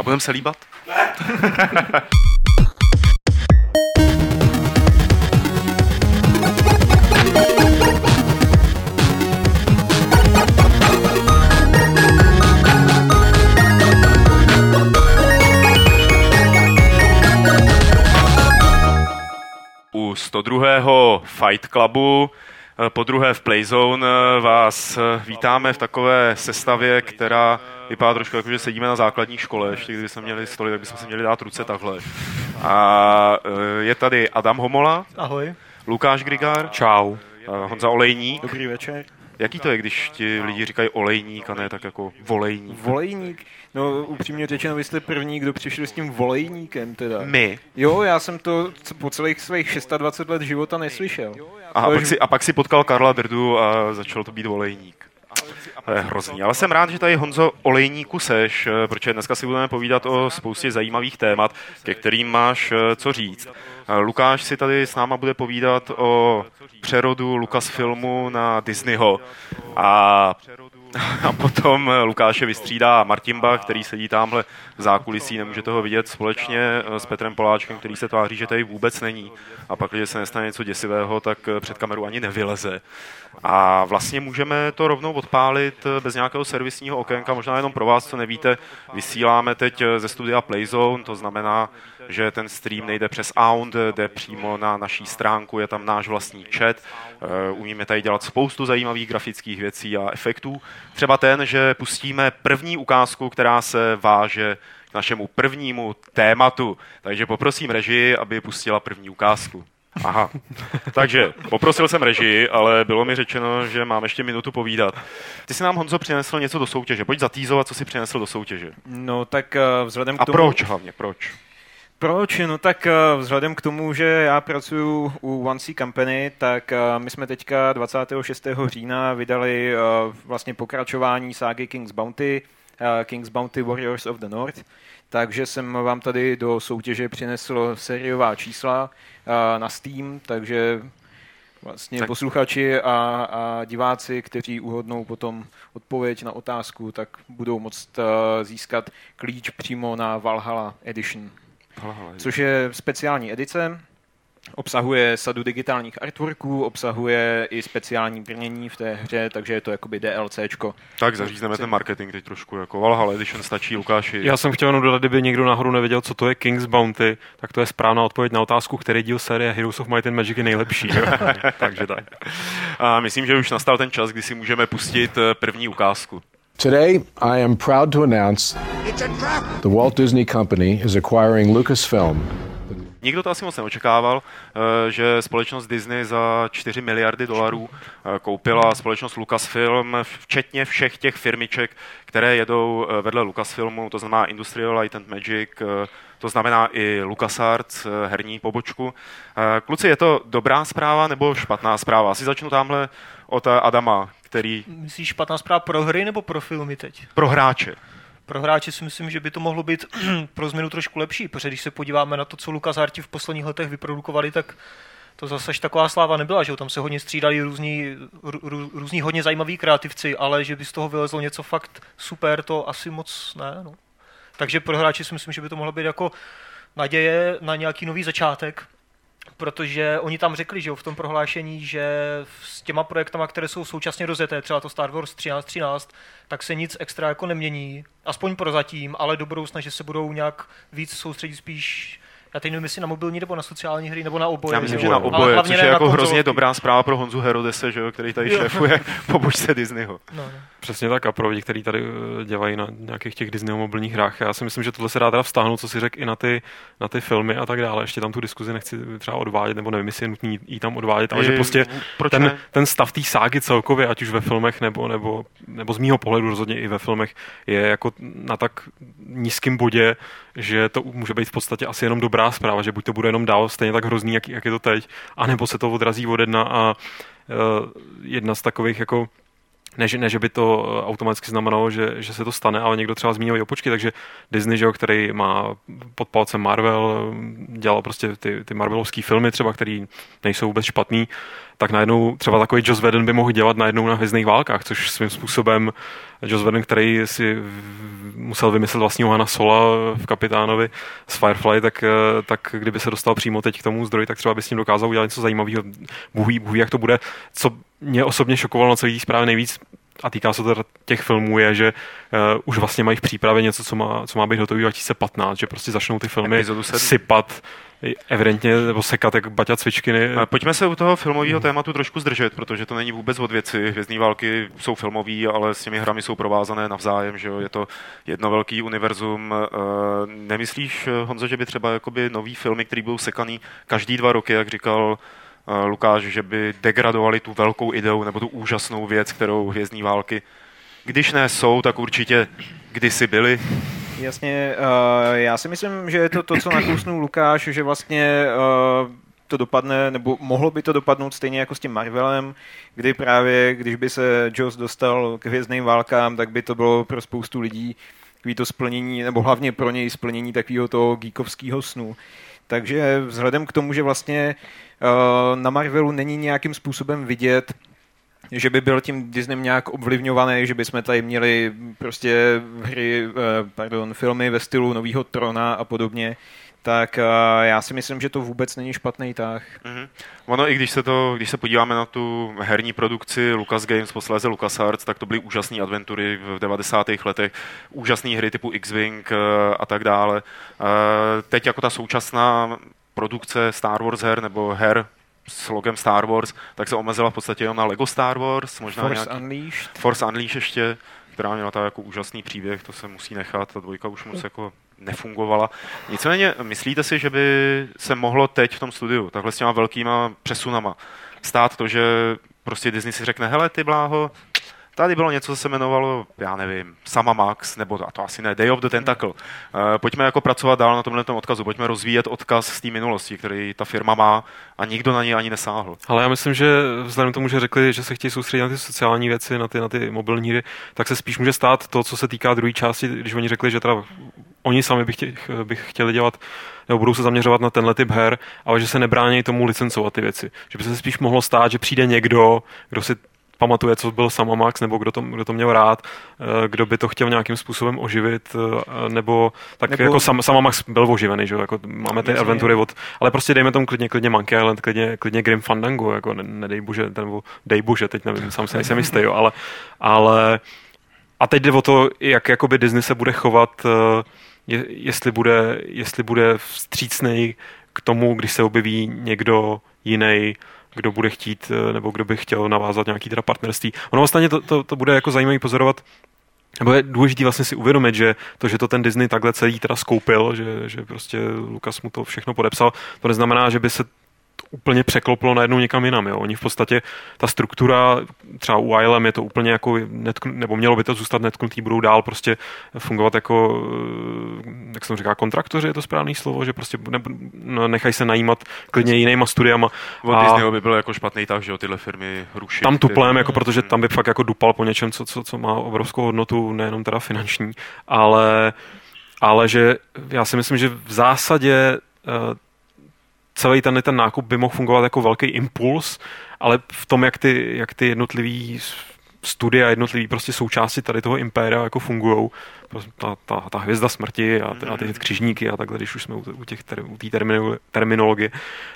A budeme se líbat? U 102. Fight Clubu po druhé v Playzone eh, vás eh, vítáme v takové sestavě, která vypadá trošku jako, že sedíme na základní škole, ještě kdyby jsme měli stoly, tak bychom si měli dát ruce takhle. A je tady Adam Homola. Ahoj. Lukáš Grigár. Čau. Honza Olejník. Dobrý večer. Jaký to je, když ti lidi říkají olejník a ne tak jako volejník? Volejník? No upřímně řečeno, vy jste první, kdo přišli s tím volejníkem teda. My? Jo, já jsem to po celých svých 26 let života neslyšel. A, a, pak, si, a pak si potkal Karla Drdu a začal to být volejník. To je hrozný. Ale jsem rád, že tady Honzo Olejníku seš, eh, protože dneska si budeme povídat o spoustě zajímavých témat, ke kterým máš eh, co říct. Eh, Lukáš si tady s náma bude povídat o přerodu Lucasfilmu na Disneyho a a potom Lukáše vystřídá Martin Bach, který sedí tamhle v zákulisí, nemůžete ho vidět společně s Petrem Poláčkem, který se tváří, že tady vůbec není. A pak, když se nestane něco děsivého, tak před kameru ani nevyleze. A vlastně můžeme to rovnou odpálit bez nějakého servisního okénka, možná jenom pro vás, co nevíte, vysíláme teď ze studia Playzone, to znamená, že ten stream nejde přes Aund, jde přímo na naší stránku, je tam náš vlastní chat, eh, umíme tady dělat spoustu zajímavých grafických věcí a efektů. Třeba ten, že pustíme první ukázku, která se váže k našemu prvnímu tématu. Takže poprosím režii, aby pustila první ukázku. Aha, takže poprosil jsem režii, ale bylo mi řečeno, že mám ještě minutu povídat. Ty si nám, Honzo, přinesl něco do soutěže. Pojď zatýzovat, co si přinesl do soutěže. No tak uh, vzhledem k tomu... A proč hlavně, proč? Proč? No tak uh, vzhledem k tomu, že já pracuji u One C Company, tak uh, my jsme teďka 26. října vydali uh, vlastně pokračování ságy King's Bounty, King's Bounty Warriors of the North, takže jsem vám tady do soutěže přinesl sériová čísla na Steam, takže vlastně tak. posluchači a, a diváci, kteří uhodnou potom odpověď na otázku, tak budou moct získat klíč přímo na Valhalla Edition. Což je speciální edice, Obsahuje sadu digitálních artworků, obsahuje i speciální brnění v té hře, takže je to jakoby DLCčko. Tak zařízneme ten marketing teď trošku, jako Valhalla Edition stačí, Lukáši. Já jsem chtěl jenom dodat, kdyby někdo náhodou nevěděl, co to je King's Bounty, tak to je správná odpověď na otázku, který díl série Heroes of Might and Magic je nejlepší. takže tak. A myslím, že už nastal ten čas, kdy si můžeme pustit eh, první ukázku. Today, I am proud to announce the Walt Disney Company is acquiring Lucasfilm, Nikdo to asi moc neočekával, eh, že společnost Disney za 4 miliardy dolarů eh, koupila společnost Lucasfilm, včetně všech těch firmiček, které jedou eh, vedle Lucasfilmu, to znamená Industrial Light and Magic, to znamená i LucasArts, herní pobočku. Kluci, je to dobrá zpráva nebo špatná zpráva? Asi začnu tamhle od Adama, který... Myslíš špatná zpráva pro hry nebo pro filmy teď? Pro hráče pro hráče si myslím, že by to mohlo být pro změnu trošku lepší, protože když se podíváme na to, co Lukas Arti v posledních letech vyprodukovali, tak to zase taková sláva nebyla, že tam se hodně střídali různí, rů, různí hodně zajímaví kreativci, ale že by z toho vylezlo něco fakt super, to asi moc ne. No. Takže pro hráče si myslím, že by to mohlo být jako naděje na nějaký nový začátek protože oni tam řekli, že v tom prohlášení, že s těma projektama, které jsou současně rozjeté, třeba to Star Wars 1313, tak se nic extra jako nemění, aspoň prozatím, ale do budoucna, že se budou nějak víc soustředit spíš já teď nevím, jestli na mobilní nebo na sociální hry, nebo na oboje. Já myslím, že na oboje, což je jako hrozně dobrá zpráva pro Honzu Herodese, že jo, který tady šéfuje pobočce Disneyho. No, no. Přesně tak a pro lidi, kteří tady eh, dělají na nějakých těch Disneyho mobilních hrách. Já si myslím, že tohle se dá teda vztáhnout, co si řekl i na ty, na ty filmy a tak dále. Ještě tam tu diskuzi nechci třeba odvádět, nebo nevím, jestli je nutný jí tam odvádět, ale je, že prostě ten, ten, stav té ságy celkově, ať už ve filmech nebo, nebo, nebo z mýho pohledu rozhodně i ve filmech, je jako na tak nízkém bodě, že to může být v podstatě asi jenom dobrá zpráva, že buď to bude jenom dál stejně tak hrozný, jak, jak je to teď, anebo se to odrazí od jedna a uh, jedna z takových jako ne, že, ne, že by to eh, automaticky znamenalo, že, že se to stane, ale někdo třeba zmínil i opočky, takže Disney, že jo, který má pod palcem Marvel, dělal prostě ty, ty Marvelovské filmy třeba, které nejsou vůbec špatný, tak najednou třeba takový Joss Whedon by mohl dělat najednou na hvězdných válkách, což svým způsobem Joss Whedon, který si musel vymyslet vlastního Hana Sola v Kapitánovi z Firefly, tak, eh, tak kdyby se dostal přímo teď k tomu zdroji, tak třeba by s ním dokázal udělat něco zajímavého. Bůh ví, Bůh ví, jak to bude. Co mě osobně šokovalo na celé zprávě nejvíc, a týká se teda těch filmů, je, že uh, už vlastně mají v přípravě něco, co má, co má být hotový 2015, že prostě začnou ty filmy sypat evidentně, nebo sekat jak Baťa Cvičkiny. Pojďme se u toho filmového tématu trošku zdržet, protože to není vůbec od věci. Hvězdní války jsou filmový, ale s těmi hrami jsou provázané navzájem, že jo? je to jedno velký univerzum. Eh, nemyslíš, Honzo, že by třeba jakoby nový filmy, který budou sekaný každý dva roky, jak říkal Eh, Lukáš, že by degradovali tu velkou ideu nebo tu úžasnou věc, kterou hvězdní války, když ne jsou, tak určitě kdysi byly. Jasně, uh, já si myslím, že je to to, co nakousnul Lukáš, že vlastně uh, to dopadne, nebo mohlo by to dopadnout stejně jako s tím Marvelem, kdy právě, když by se Joss dostal k hvězdným válkám, tak by to bylo pro spoustu lidí takový to splnění, nebo hlavně pro něj splnění takového toho geekovského snu. Takže vzhledem k tomu, že vlastně Eh, na Marvelu není nějakým způsobem vidět, že by byl tím Disney nějak ovlivňovaný, že by jsme tady měli prostě hry, eh, pardon, filmy ve stylu nového Trona a podobně, tak uh, já si myslím, že to vůbec není špatný tah. Mm-hmm. Ono i když se, to, když se podíváme na tu herní produkci Lucas Games, posléze LucasArts, tak to byly úžasné adventury v 90. letech, úžasné hry typu X-Wing uh, a tak dále. Teď jako ta současná produkce Star Wars her nebo her s logem Star Wars, tak se omezila v podstatě jenom na Lego Star Wars, možná Force nějaký, Unleashed. Force Unleashed ještě, která měla tak jako úžasný příběh, to se musí nechat, ta dvojka už moc jako nefungovala. Nicméně, myslíte si, že by se mohlo teď v tom studiu, takhle s těma velkýma přesunama, stát to, že prostě Disney si řekne, hele ty bláho, Tady bylo něco, co se jmenovalo, já nevím, Sama Max, nebo a to asi ne, Day of the Tentacle. Uh, pojďme jako pracovat dál na tomhle odkazu, pojďme rozvíjet odkaz z té minulosti, který ta firma má a nikdo na něj ani nesáhl. Ale já myslím, že vzhledem k tomu, že řekli, že se chtějí soustředit na ty sociální věci, na ty, na ty mobilní hry, tak se spíš může stát to, co se týká druhé části, když oni řekli, že teda oni sami by chtěli, by chtěli dělat nebo budou se zaměřovat na tenhle typ her, ale že se nebrání tomu licencovat ty věci. Že by se spíš mohlo stát, že přijde někdo, kdo si pamatuje, co byl Samamax, nebo kdo to, kdo to měl rád, eh, kdo by to chtěl nějakým způsobem oživit, eh, nebo tak nebo... jako Sam, Samamax byl oživený, že jako máme ty adventury od, ale prostě dejme tomu klidně, klidně Monkey Island, klidně, klidně Grim Fandango, jako ne, nedej bože, nebo dej bože, teď nevím, sám si nejsem jistý, jo, ale, ale a teď jde o to, jak jakoby Disney se bude chovat, eh, je, jestli bude, jestli bude vstřícný k tomu, když se objeví někdo jiný, kdo bude chtít, eh, nebo kdo by chtěl navázat nějaký teda partnerství. Ono vlastně to, to, to bude jako zajímavý pozorovat, nebo je důležité vlastně si uvědomit, že to, že to ten Disney takhle celý teda skoupil, že, že prostě Lukas mu to všechno podepsal, to neznamená, že by se úplně překlopilo najednou někam jinam. Jo. Oni v podstatě, ta struktura, třeba u ILM je to úplně jako, netkn, nebo mělo by to zůstat netknutý, budou dál prostě fungovat jako, eh, jak jsem říká, kontraktoři, je to správný slovo, že prostě ne, no, nechají se najímat klidně jinýma studiama. Od a Disneyho by bylo jako špatný tak, že jo, tyhle firmy rušit. Tam tuplem, jako, protože tam by fakt jako dupal po něčem, co, co, co má obrovskou hodnotu, nejenom teda finanční, ale ale že já si myslím, že v zásadě eh, celý ten, ten nákup by mohl fungovat jako velký impuls, ale v tom, jak ty, jak ty jednotlivý studia, jednotlivý prostě součásti tady toho impéria jako fungují, prostě ta, ta, ta hvězda smrti a, ty, a ty mhm. křižníky a takhle, když už jsme u, u těch ter, u té terminologie,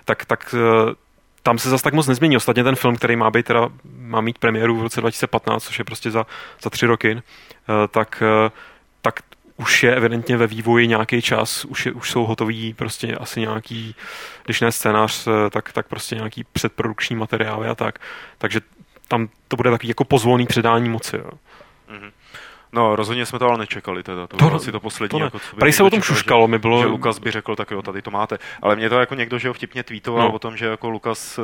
tak, tak eh, tam se zase tak moc nezmění. Ostatně ten film, který má být teda, má mít premiéru v roce 2015, což je prostě za, za tři roky, eh, tak, eh, tak už je evidentně ve vývoji nějaký čas, už, je, už jsou hotový prostě asi nějaký, když ne scénář, eh, tak, tak prostě nějaký předprodukční materiály a tak. Takže tam to bude takový jako pozvolný předání moci. Jo. Mm-hmm. No, rozhodně jsme to ale nečekali, teda. To, to bylo asi to poslední. To jako, Tady se o tom šuškalo, mi bylo... Že Lukas by řekl, tak jo, tady to máte. Ale mě to jako někdo, že ho vtipně tweetoval no. o tom, že jako Lukas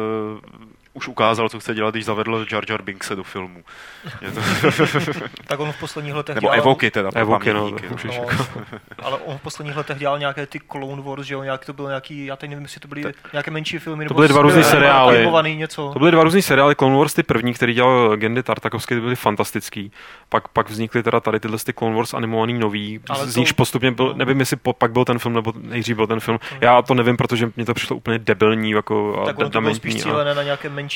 už ukázal, co chce dělat, když zavedl Jar Jar Binkse do filmu. to... tak on v posledních letech Nebo dělal... Evoky teda. Evoky, no, no, jako. ale on v posledních letech dělal nějaké ty Clone Wars, že jo, nějak to bylo nějaký, já teď nevím, jestli to byly tak. nějaké menší filmy, to byly dva různé seriály. Něco. To byly dva různé seriály, Clone Wars ty první, který dělal Gendy Tartakovský, ty byly fantastický. Pak, pak vznikly teda tady tyhle ty Clone Wars animovaný nový, ale z níž postupně byl, nevím, jestli po, pak byl ten film, nebo nejdřív byl ten film. Já to nevím, protože mě to přišlo úplně debilní, jako tak ono to bylo spíš cílené na nějaké menší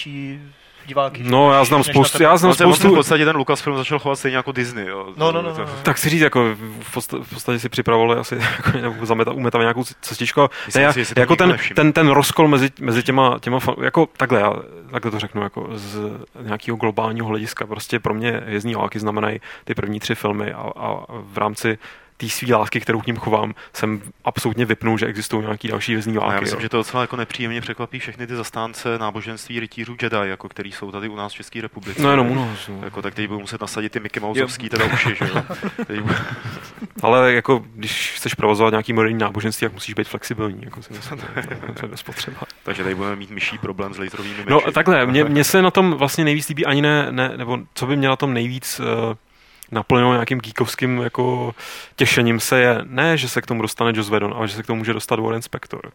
diváky. No, já znám spoustu, já znám spoustu... v podstatě ten Lucasfilm začal chovat stejně jako Disney, jo. No, no, no, no. Tak si říct, jako v podstatě si připravovali asi jako, nebo zameta, umeta nějakou cestičku. Ne, já, jako ten, ten, ten, rozkol mezi, mezi těma, těma, jako takhle, já takhle to řeknu, jako z nějakého globálního hlediska, prostě pro mě Hvězdní války znamenají ty první tři filmy a, a v rámci té své lásky, kterou k ním chovám, jsem absolutně vypnul, že existují nějaký další vězní války. Já myslím, jo. že to docela jako nepříjemně překvapí všechny ty zastánce náboženství rytířů Jedi, jako který jsou tady u nás v České republice. No jenom u nás. No. Jako, tak teď budou muset nasadit ty Mickey Mouseovský teda uši, že jo. Ale jako, když chceš provozovat nějaký moderní náboženství, tak musíš být flexibilní. Jako si myslím, to je potřeba. Takže tady budeme mít myší problém s laserovými meči. No takhle, mě, se na tom vlastně nejvíc líbí ani ne, ne, nebo co by mě na tom nejvíc uh, naplněno nějakým geekovským jako těšením se je ne, že se k tomu dostane Joss Whedon, ale že se k tomu může dostat Warren Spector.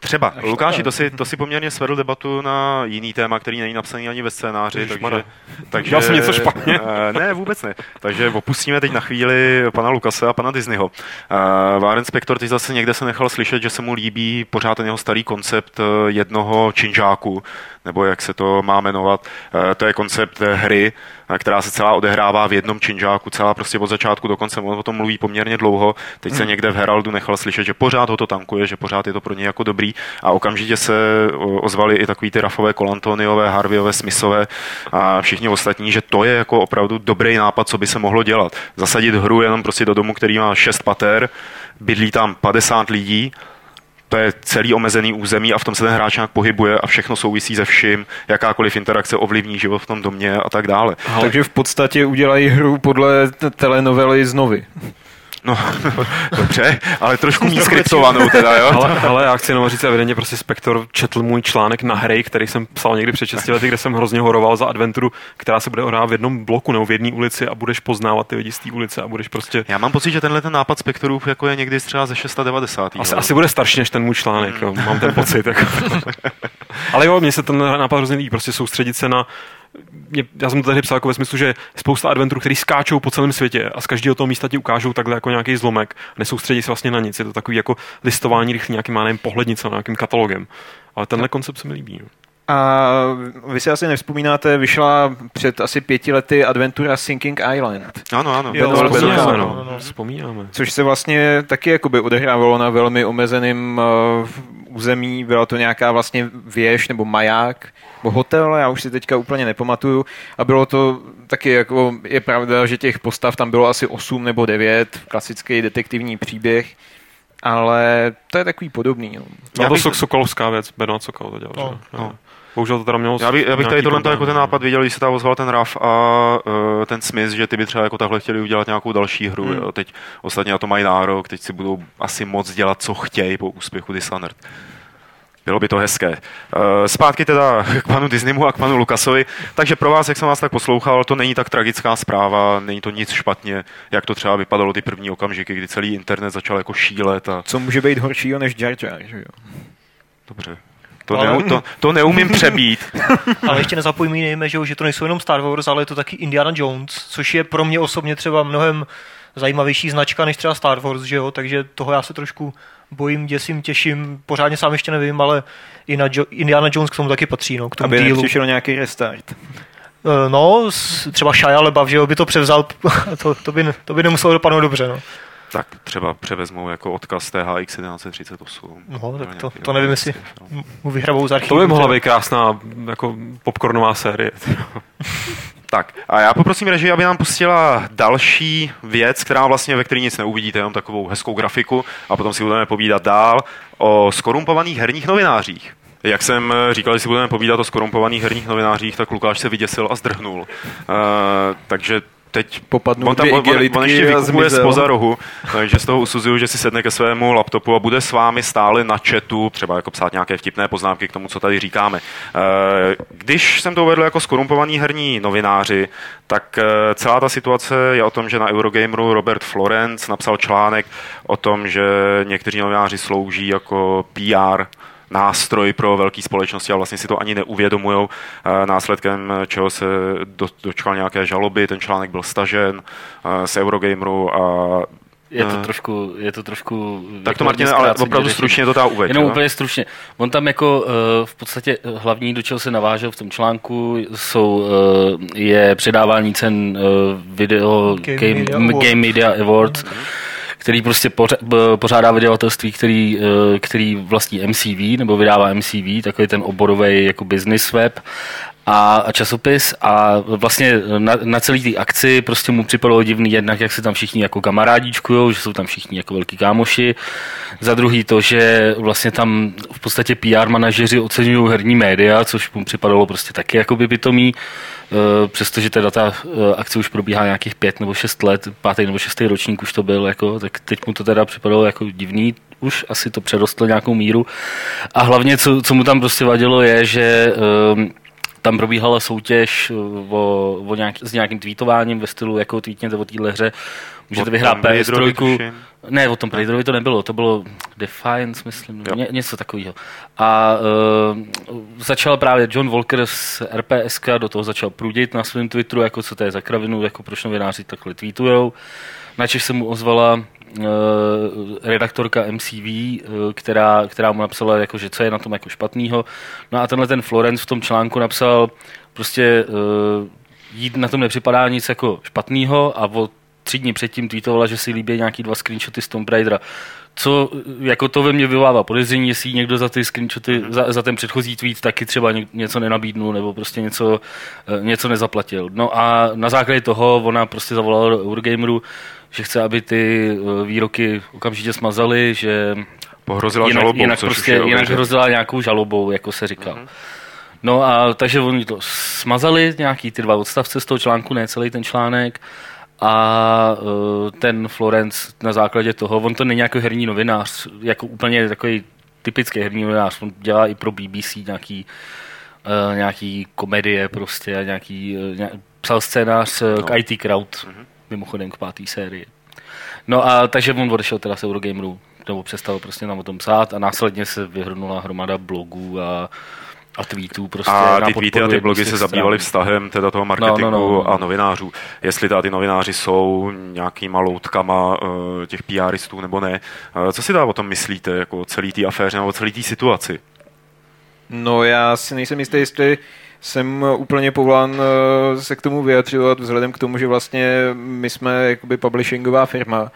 Třeba. Až Lukáši, to si, to si poměrně svedl debatu na jiný téma, který není napsaný ani ve scénáři. takže, takže, Já jsem něco špatně? Eh, ne, vůbec ne. Takže opustíme teď na chvíli pana Lukase a pana Disneyho. Uh, Warren Spector teď zase někde se nechal slyšet, že se mu líbí pořád ten jeho starý koncept eh, jednoho činžáku, nebo jak se to má jmenovat. Uh, to je koncept hry, která se celá odehrává v jednom činžáku, celá prostě od začátku do konce. On o tom mluví poměrně dlouho. Teď se hmm. někde v Heraldu nechal slyšet, že pořád ho to tankuje, že pořád je to pro něj jako dobrý. A okamžitě se ozvali i takový ty Rafové, Kolantoniové, Harveyové, Smithové a všichni ostatní, že to je jako opravdu dobrý nápad, co by se mohlo dělat. Zasadit hru jenom prostě do domu, který má šest pater, bydlí tam 50 lidí to je celý omezený území a v tom se ten hráč nějak pohybuje a všechno souvisí se vším, jakákoliv interakce ovlivní život v tom domě a tak dále. Ale... Takže v podstatě udělají hru podle telenovely z Novy. No, dobře, ale trošku méně skriptovanou teda, jo? Ale, ale já chci jenom říct, evidentně prostě Spektor četl můj článek na hry, který jsem psal někdy před 6 lety, kde jsem hrozně horoval za adventuru, která se bude ohrát v jednom bloku nebo v jedné ulici a budeš poznávat ty lidi z té ulice a budeš prostě... Já mám pocit, že tenhle ten nápad Spektorů jako je někdy třeba ze 690. Asi, asi bude starší než ten můj článek, jo, mám ten pocit. Jako. ale jo, mně se ten nápad hrozně líbí, prostě soustředit se na mě, já jsem to tady psal jako ve smyslu, že spousta adventur, který skáčou po celém světě a z každého toho místa ti ukážou takhle jako nějaký zlomek, nesoustředí se vlastně na nic. Je to takový jako listování rychlý nějakým, nevím, pohlednice, nějakým katalogem. Ale tenhle koncept se mi líbí. No. A vy si asi nevzpomínáte, vyšla před asi pěti lety adventura Sinking Island. Ano, ano. Jo, vzpomínáme, no. no, vzpomínáme. Což se vlastně taky jakoby odehrávalo na velmi omezeném uh, území. Byla to nějaká vlastně věž nebo maják nebo hotel, já už si teďka úplně nepamatuju. A bylo to taky jako, je pravda, že těch postav tam bylo asi 8 nebo 9, klasický detektivní příběh ale to je takový podobný. No. Já to bych... Sokolovská věc, Bernard Sokol to dělal. No, že? No. Bohužel to teda mělo Já, by, já bych tady tohle jako ten nápad viděl, když se tam ozval ten Raf a uh, ten Smith, že ty by třeba jako takhle chtěli udělat nějakou další hru. Hmm. Jo. Teď ostatně na to mají nárok, teď si budou asi moc dělat, co chtějí po úspěchu Dishonored. Bylo by to hezké. Eh, zpátky teda k panu Disneymu a k panu Lukasovi. Takže pro vás, jak jsem vás tak poslouchal, to není tak tragická zpráva, není to nic špatně, jak to třeba vypadalo ty první okamžiky, kdy celý internet začal jako šílet. A... Co může být horšího než Jar Jar, že jo? Dobře. To, ale... ne, to, to neumím přebít. ale ještě nezapomínejme, že, že to nejsou jenom Star Wars, ale je to taky Indiana Jones, což je pro mě osobně třeba mnohem zajímavější značka než třeba Star Wars, že jo? takže toho já se trošku bojím, děsím, těším, pořádně sám ještě nevím, ale i na jo- Indiana Jones k tomu taky patří, no, k tomu Aby dílu. Aby nějaký restart. Eh, no, třeba Shia LeBav, že by to převzal, to, to, by, to by nemuselo dopadnout dobře, no. Tak třeba převezmou jako odkaz THX 1138. No, tak to, to nevím, jestli mu vyhrabou z archivu. To by mohla být krásná jako popcornová série. Tak a já poprosím režii, aby nám pustila další věc, která vlastně ve které nic neuvidíte, jenom takovou hezkou grafiku a potom si budeme povídat dál o skorumpovaných herních novinářích. Jak jsem říkal, že si budeme povídat o skorumpovaných herních novinářích, tak Lukáš se vyděsil a zdrhnul. Uh, takže teď Popadnou on, tam, dvě on, on, on igelitky ještě vykupuje spoza rohu, takže z toho usuzuju, že si sedne ke svému laptopu a bude s vámi stále na chatu, třeba jako psát nějaké vtipné poznámky k tomu, co tady říkáme. Eh, Když jsem to uvedl jako skorumpovaný herní novináři, tak eh, celá ta situace je o tom, že na Eurogameru Robert Florence napsal článek o tom, že někteří novináři slouží jako PR nástroj pro velké společnosti a vlastně si to ani neuvědomují, následkem čeho se do, dočkal nějaké žaloby, ten článek byl stažen eh, z Eurogameru a Je to Eh. trošku, je to trošku... tak to jako Martine, hodně ale opravdu řečeno. stručně to ta uveď. Jenom jo? úplně stručně. On tam jako eh, v podstatě hlavní, do čeho se navážel v tom článku, jsou, eh, je předávání cen eh, video Game Game, Media Game, Awards. Game Media Awards, který prostě pořádá vydavatelství, který, eh, který vlastní MCV, nebo vydává MCV, takový ten oborový jako business web a, časopis a vlastně na, na celý té akci prostě mu připadalo divný jednak, jak se tam všichni jako kamarádíčkujou, že jsou tam všichni jako velký kámoši. Za druhý to, že vlastně tam v podstatě PR manažeři oceňují herní média, což mu připadalo prostě taky jako by pitomý, Eh, přestože teda ta eh, akce už probíhá nějakých pět nebo šest let, pátý nebo šestý ročník už to byl, jako, tak teď mu to teda připadalo jako divný, už asi to přerostlo nějakou míru. A hlavně, co, co mu tam prostě vadilo, je, že tam probíhala soutěž eh, o, o nějak, s nějakým tweetováním ve stylu, jako tweetněte o téhle hře, můžete vyhrát Tomb Raiderovi, PS3. tuším. Ne, o tom Raiderovi to nebylo, to bylo Defiance, myslím, Jo. ně, něco takového. A uh, začal právě John Walker z RPSK, do toho začal prudit na svém Twitteru, jako co to je za kravinu, jako proč novináři takhle tweetujou. Načež se mu ozvala redaktorka MCV, uh, která, která mu napsala, jako, že co je na tom jako špatného. No a tenhle ten Florence v tom článku napsal prostě uh, jít na tom nepřipadá nic jako špatného a o tři dny předtím tweetovala, že si líbí nějaký dva screenshoty z Tomb Raidera. Co jako to ve mně vyvolává podezření, jestli někdo za ty screenshoty, za, za ten předchozí tweet taky třeba ně, něco nenabídnul nebo prostě něco, eh, něco nezaplatil. No a na základě toho ona prostě zavolala do Eurogameru, že chce, aby ty eh, výroky okamžitě smazali, že Pohrozila jinak, žalobou, jinak, prostě, je jinak hrozila nějakou žalobou, jako se říkal. Mhm. No a takže oni to smazali, nějaký ty dva odstavce z toho článku, ne celý ten článek. A uh, ten Florence na základě toho, on to není jako herní novinář, jako úplně takový typický herní novinář, on dělá i pro BBC nějaký, uh, nějaký komedie prostě a nějaký, nějak, psal scénář no. k IT Crowd, mimochodem k páté sérii. No a takže on odešel teda z Eurogameru, nebo přestal prostě nám o tom psát a následně se vyhrnula hromada blogů a, a tweetů prostě A ty tweety a ty blogy se zabývaly vztahem teda toho marketingu No, no, no, no. a novinářů. Jestli teda ty novináři jsou nějakýma loutkama uh, těch PRistů nebo ne. Uh, co si dá o tom myslíte, jako o celý té aféře nebo o celý té situaci? No já si nejsem jistý, jestli jsem úplně povolán eh, se k tomu vyjadřovat, vzhledem k tomu, že vlastně my jsme jakoby publishingová firma.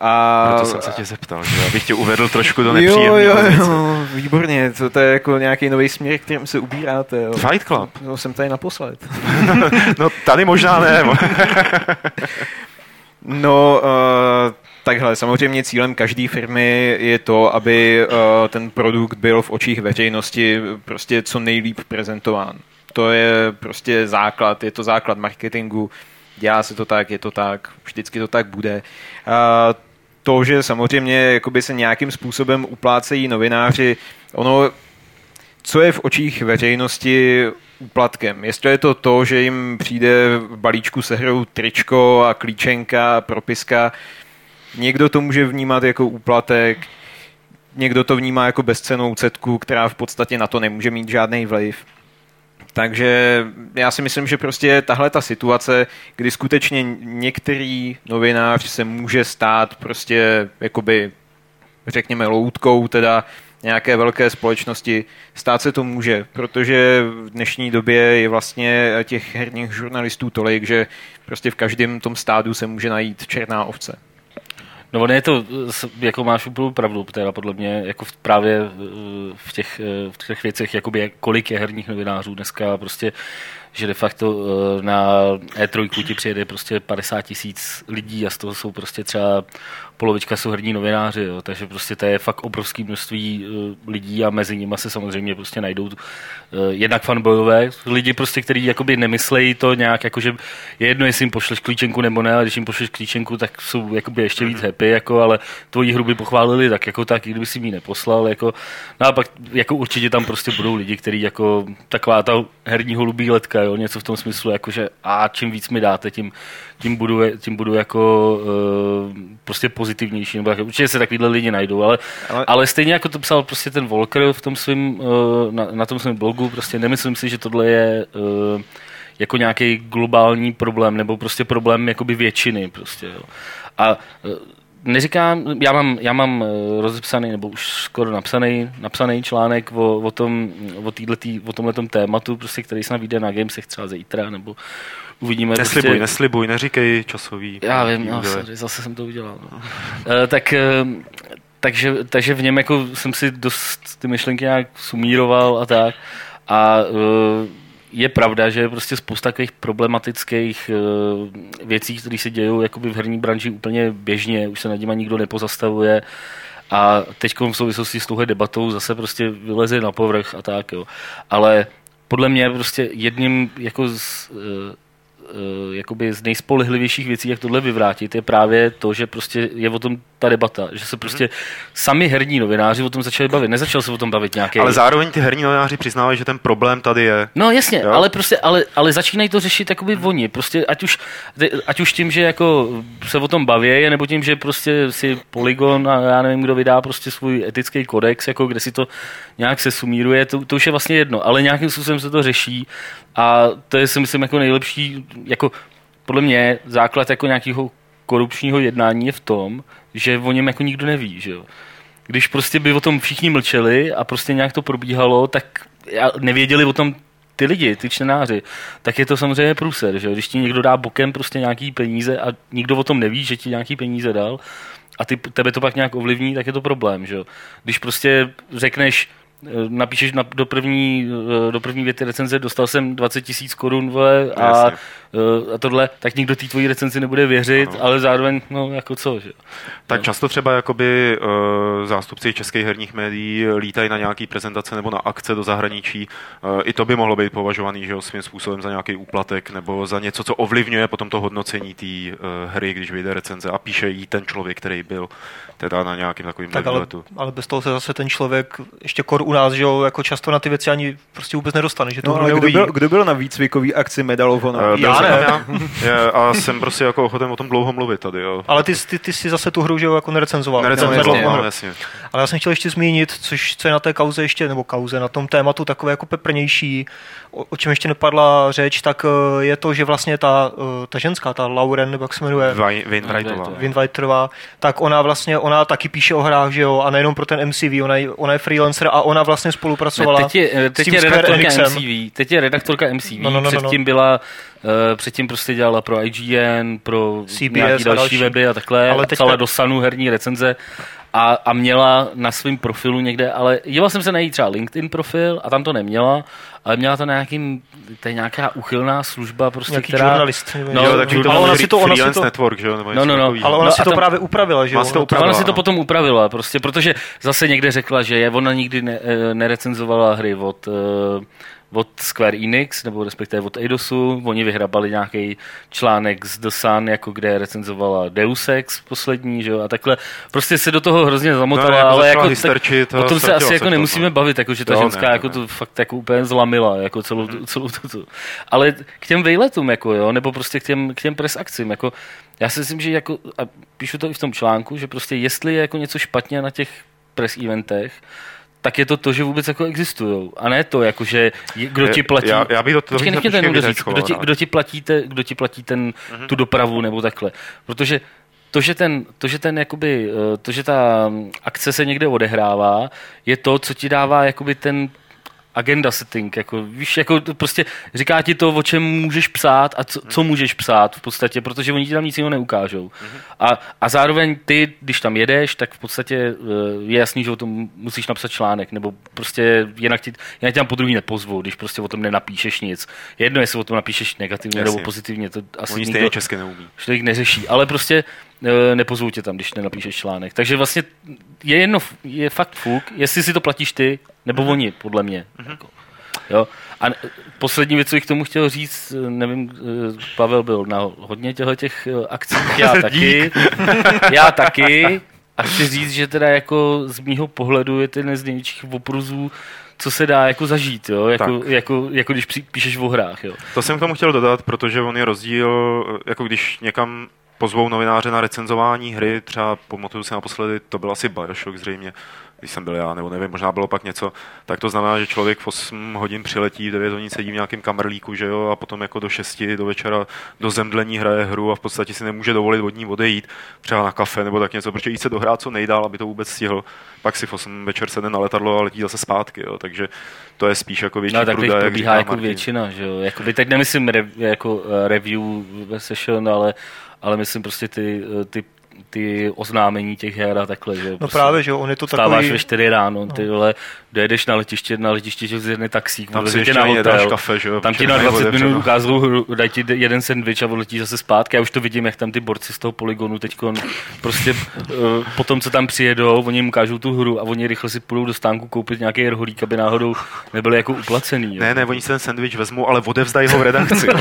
A... Proto jsem se tě zeptal, že abych tě uvedl trošku do jo, nepříjemné jo, pozice. jo, výborně, to, to je jako nějaký nový směr, kterým se ubíráte. Jo. Fight Club. No, jsem tady naposled. No tady možná ne. No, uh, takhle, samozřejmě cílem každé firmy je to, aby uh, ten produkt byl v očích veřejnosti prostě co nejlíp prezentován. To je prostě základ, je to základ marketingu, dělá se to tak, je to tak, vždycky to tak bude. Uh, to, že samozřejmě jakoby se nějakým způsobem uplácejí novináři, ono, co je v očích veřejnosti úplatkem. Jestli je to to, že jim přijde v balíčku se hrou tričko a klíčenka, propiska, někdo to může vnímat jako úplatek, někdo to vnímá jako bezcenou cetku, která v podstatě na to nemůže mít žádný vliv. Takže já si myslím, že prostě tahle ta situace, kdy skutečně některý novinář se může stát prostě jakoby řekněme loutkou teda nějaké velké společnosti, stát se to může, protože v dnešní době je vlastně těch herních žurnalistů tolik, že prostě v každém tom stádu se může najít černá ovce. No je to, jako máš úplnou pravdu, teda podle mě, jako v, právě eh, v těch, eh, v těch věcech, jakoby jak- kolik je herních novinářů dneska, prostě že de facto eh, na E3 ti přijede prostě 50 tisíc lidí a z toho jsou prostě třeba polovička jsou herní novináři, jo, takže prostě to je fakt obrovské množství uh, lidí a mezi nimi se samozřejmě prostě najdou uh, jednak fanbojové lidi prostě, kteří jakoby nemyslejí to nějak, jakože je jedno, jestli jim pošleš klíčenku nebo ne, ale když jim pošleš klíčenku, tak jsou jakoby ještě víc mhm. happy, jako, ale tvoji hru by pochválili tak jako tak, i kdyby si mi neposlal, jako, no a pak jako určitě tam prostě budou lidi, kteří jako taková ta herní holubí letka, jo, něco v tom smyslu, jakože a čím víc mi dáte, tím, tím budu, tím budu jako uh, prostě pozitivnější, nebo jako, určitě se takovýhle lidi najdou, ale, ale, ale stejně jako to psal prostě ten Volker v tom svým, uh, na, na tom svém blogu, prostě nemyslím si, že tohle je uh, jako nějaký globální problém, nebo prostě problém jakoby většiny prostě, jo. A uh, neříkám, já mám, já mám rozepsaný, nebo už skoro napsaný, napsaný článek o, o, tom, o, týhletý, o tomhletom tématu, prostě, který se vyjde na Gamesech třeba zítra, nebo uvidíme. Neslibuj, prostě... neslibuj, neříkej časový. Já vím, no, sorry, zase jsem to udělal. No. uh, tak, uh, takže, takže v něm jako jsem si dost ty myšlenky nějak sumíroval a tak. A uh, je pravda, že je prostě spousta takových problematických uh, věcí, které se dějí jakoby v herní branži úplně běžně, už se nad nimi nikdo nepozastavuje. A teď v souvislosti s touhle debatou zase prostě vyleze na povrch a tak, jo. Ale podle mě prostě jedním jako z, Eh, jakoby z nejspolehlivějších věcí, jak tohle vyvrátit, je právě to, že prostě je o tom ta debata, že se prostě sami herní novináři o tom začali bavit. Nezačal se o tom bavit nějaký. Ale zároveň ty herní novináři přiznávají, že ten problém tady je. No jasně, jo? ale prostě, ale, ale začínají to řešit jakoby oni. Prostě ať už, ať už tím, že jako se o tom baví, nebo tím, že prostě si Polygon a já nevím, kdo vydá prostě svůj etický kodex, jako kde si to nějak se sumíruje, to, to už je vlastně jedno, ale nějakým způsobem se to řeší a to je si myslím jako nejlepší, jako podle mě základ jako nějakého korupčního jednání je v tom, že o něm jako nikdo neví, že jo. Když prostě by o tom všichni mlčeli a prostě nějak to probíhalo, tak nevěděli o tom ty lidi, ty čtenáři, tak je to samozřejmě průser, že když ti někdo dá bokem prostě nějaký peníze a nikdo o tom neví, že ti nějaký peníze dal a ty, tebe to pak nějak ovlivní, tak je to problém, že Když prostě řekneš, napíšeš na, do, první, eh, do první věty recenze, dostal jsem 20 tisíc korun a, eh, a tohle, tak nikdo té tvojí recenzi nebude věřit, ano. ale zároveň, no jako co, že? Tak no. často třeba jakoby uh, zástupci českých herních médií lítají na nějaký prezentace nebo na akce do zahraničí. Uh, I to by mohlo být považovaný, že svým způsobem za nějaký úplatek nebo za něco, co ovlivňuje potom to hodnocení té uh, hry, když vyjde recenze a píše jí ten člověk, který byl teda na nějakým takovým tak ale, ale, bez toho se zase ten člověk ještě kor u nás, že jo, jako často na ty věci ani prostě vůbec nedostane, že to no, ale kdo byl, kdo byl na výcvikový akci Medal of Honor? Uh, já ne. Já, a jsem prostě jako ochoten o tom dlouho mluvit tady, jo. Ale ty, ty, ty si zase tu hru, že jo, jako nerecenzoval. Nerecenzoval, no, no, jasně. Ale já jsem chtěl ještě zmínit, což co je na té kauze ještě, nebo kauze, na tom tématu takové jako peprnější, o, o čem ještě nepadla řeč, tak eh, je to, že vlastně ta, eh, ta ženská, ta Lauren, nebo jak se jmenuje? Wainwrightová. Tak ona vlastně, ona taky píše o hrách, že jo, a nejenom pro ten MCV, ona je, ona je freelancer a ona vlastně spolupracovala ne, teď je, teď s tím je redaktorka MCV, teď je redaktorka MCV, no, no, no, no, předtím no. byla Uh, předtím prostě dělala pro IGN, pro CBS nějaký další, další. weby a takhle, ale teďka... psala do Sanu herní recenze a, a měla na svém profilu někde, ale díval jsem se na její třeba LinkedIn profil a tam to neměla, ale měla to na nějakým, to je nějaká uchylná služba, prostě, Nějaký která... žurnalist. No, jo, taky to, ale ona si to, ona si to, network, že jo? Nebo no, no, no. Ale ona no, si to tam, právě upravila, že jo? Ona, upravila, ona si to no. potom upravila, prostě, protože zase někde řekla, že je, ona nikdy ne, eh, nerecenzovala hry od uh, od Square Enix, nebo respektive od Eidosu. Oni vyhrabali nějaký článek z The Sun, jako kde recenzovala Deus Ex poslední, že jo, a takhle. Prostě se do toho hrozně zamotala, no, jako ale jako tak, o tom se asi jako nemusíme to, bavit, jako že ta jo, ženská ne, jako ne. to fakt jako úplně zlamila, jako celou, hmm. celou tu. Ale k těm vejletům, jako jo, nebo prostě k těm, k těm pres akcím, jako já si myslím, že jako, a píšu to i v tom článku, že prostě jestli je jako něco špatně na těch press eventech, tak je to to, že vůbec jako existují. A ne to, jako že kdo ti platí... Já, já bych to, Počkej, nechně ten říct, kdo ti, kdo, ti platí te, kdo ti platí ten, mm-hmm. tu dopravu nebo takhle. Protože to, že, ten, to, že, ten, jakoby, eh, to, že ta akce se někde odehrává, je to, co ti dává jakoby ten agenda setting, jako, víš, jako to prostě říká ti to, o čem můžeš psát a co, co můžeš psát v podstatě, protože oni ti tam nic jiného neukážou. A, a zároveň ty, když tam jedeš, tak v podstatě eh, je jasný, že o tom musíš napsat článek, nebo prostě jinak ti, jinak tě tam po druhý nepozvou, když prostě o tom nenapíšeš nic. Jedno, jestli o tom napíšeš negativně Jasně. nebo pozitivně, to asi Oni nikdo, česky neumí. člověk neřeší, ale prostě nepozvou tě tam, když nenapíšeš článek. Takže vlastně je jedno, je fakt fuk, jestli si to platíš ty, nebo Mhm. oni, podle mě. Jako, jo? A poslední věc, co bych k tomu chtěl říct, eh, nevím, eh, Pavel byl na hodně těchto těch eh, akcí, já taky, já taky, a chci říct, že teda jako z mýho pohledu je to jeden z největších opruzů, co se dá jako zažít, jo? Jako, jako, jako, když píšeš o hrách. Jo? To jsem k tomu chtěl dodat, protože on je rozdíl, jako když někam pozvou novináře na recenzování hry, třeba pamatuju si naposledy, to byl asi Bioshock zřejmě, když jsem byl já, nebo nevím, možná bylo pak něco, tak to znamená, že člověk v 8 hodin přiletí, v 9 hodin sedí v nějakém kamerlíku, že jo, a potom jako do 6 do večera do zemdlení hraje hru a v podstatě si nemůže dovolit od ní odejít třeba na kafe nebo tak něco, protože jít se dohrát co nejdál, aby to vůbec stihl. Pak si v 8 večer sedne na letadlo a letí zase zpátky, jo, takže to je spíš jako větší No, tak pruda, jak probíhá říká jako Martin. většina, že jo. Jako, teď nemyslím rev, jako eh, review session, ale, ale myslím prostě ty, eh, ty, ty oznámení těch her a takhle, že. No prostě právě, že on je to Vstáváš takový... ve 4 ráno, ty vole, dojedeš na letiště, na letiště, že zjedne taxík, Tam si ještě na hotel, kafe, že jo, tam ti na není 20 minut ukázou hru, dají ti jeden sendvič a odletí zase zpátky. Já už to vidím, jak tam ty borci z toho poligonu teď prostě uh, po tom, co tam přijedou, oni jim ukážou tu hru a oni rychle si půjdou do stánku koupit nějaký rohlík, aby náhodou nebyli jako uplacený. jo. Ne, ne, oni si ten sandwich vezmou, ale odevzdají ho v redakci.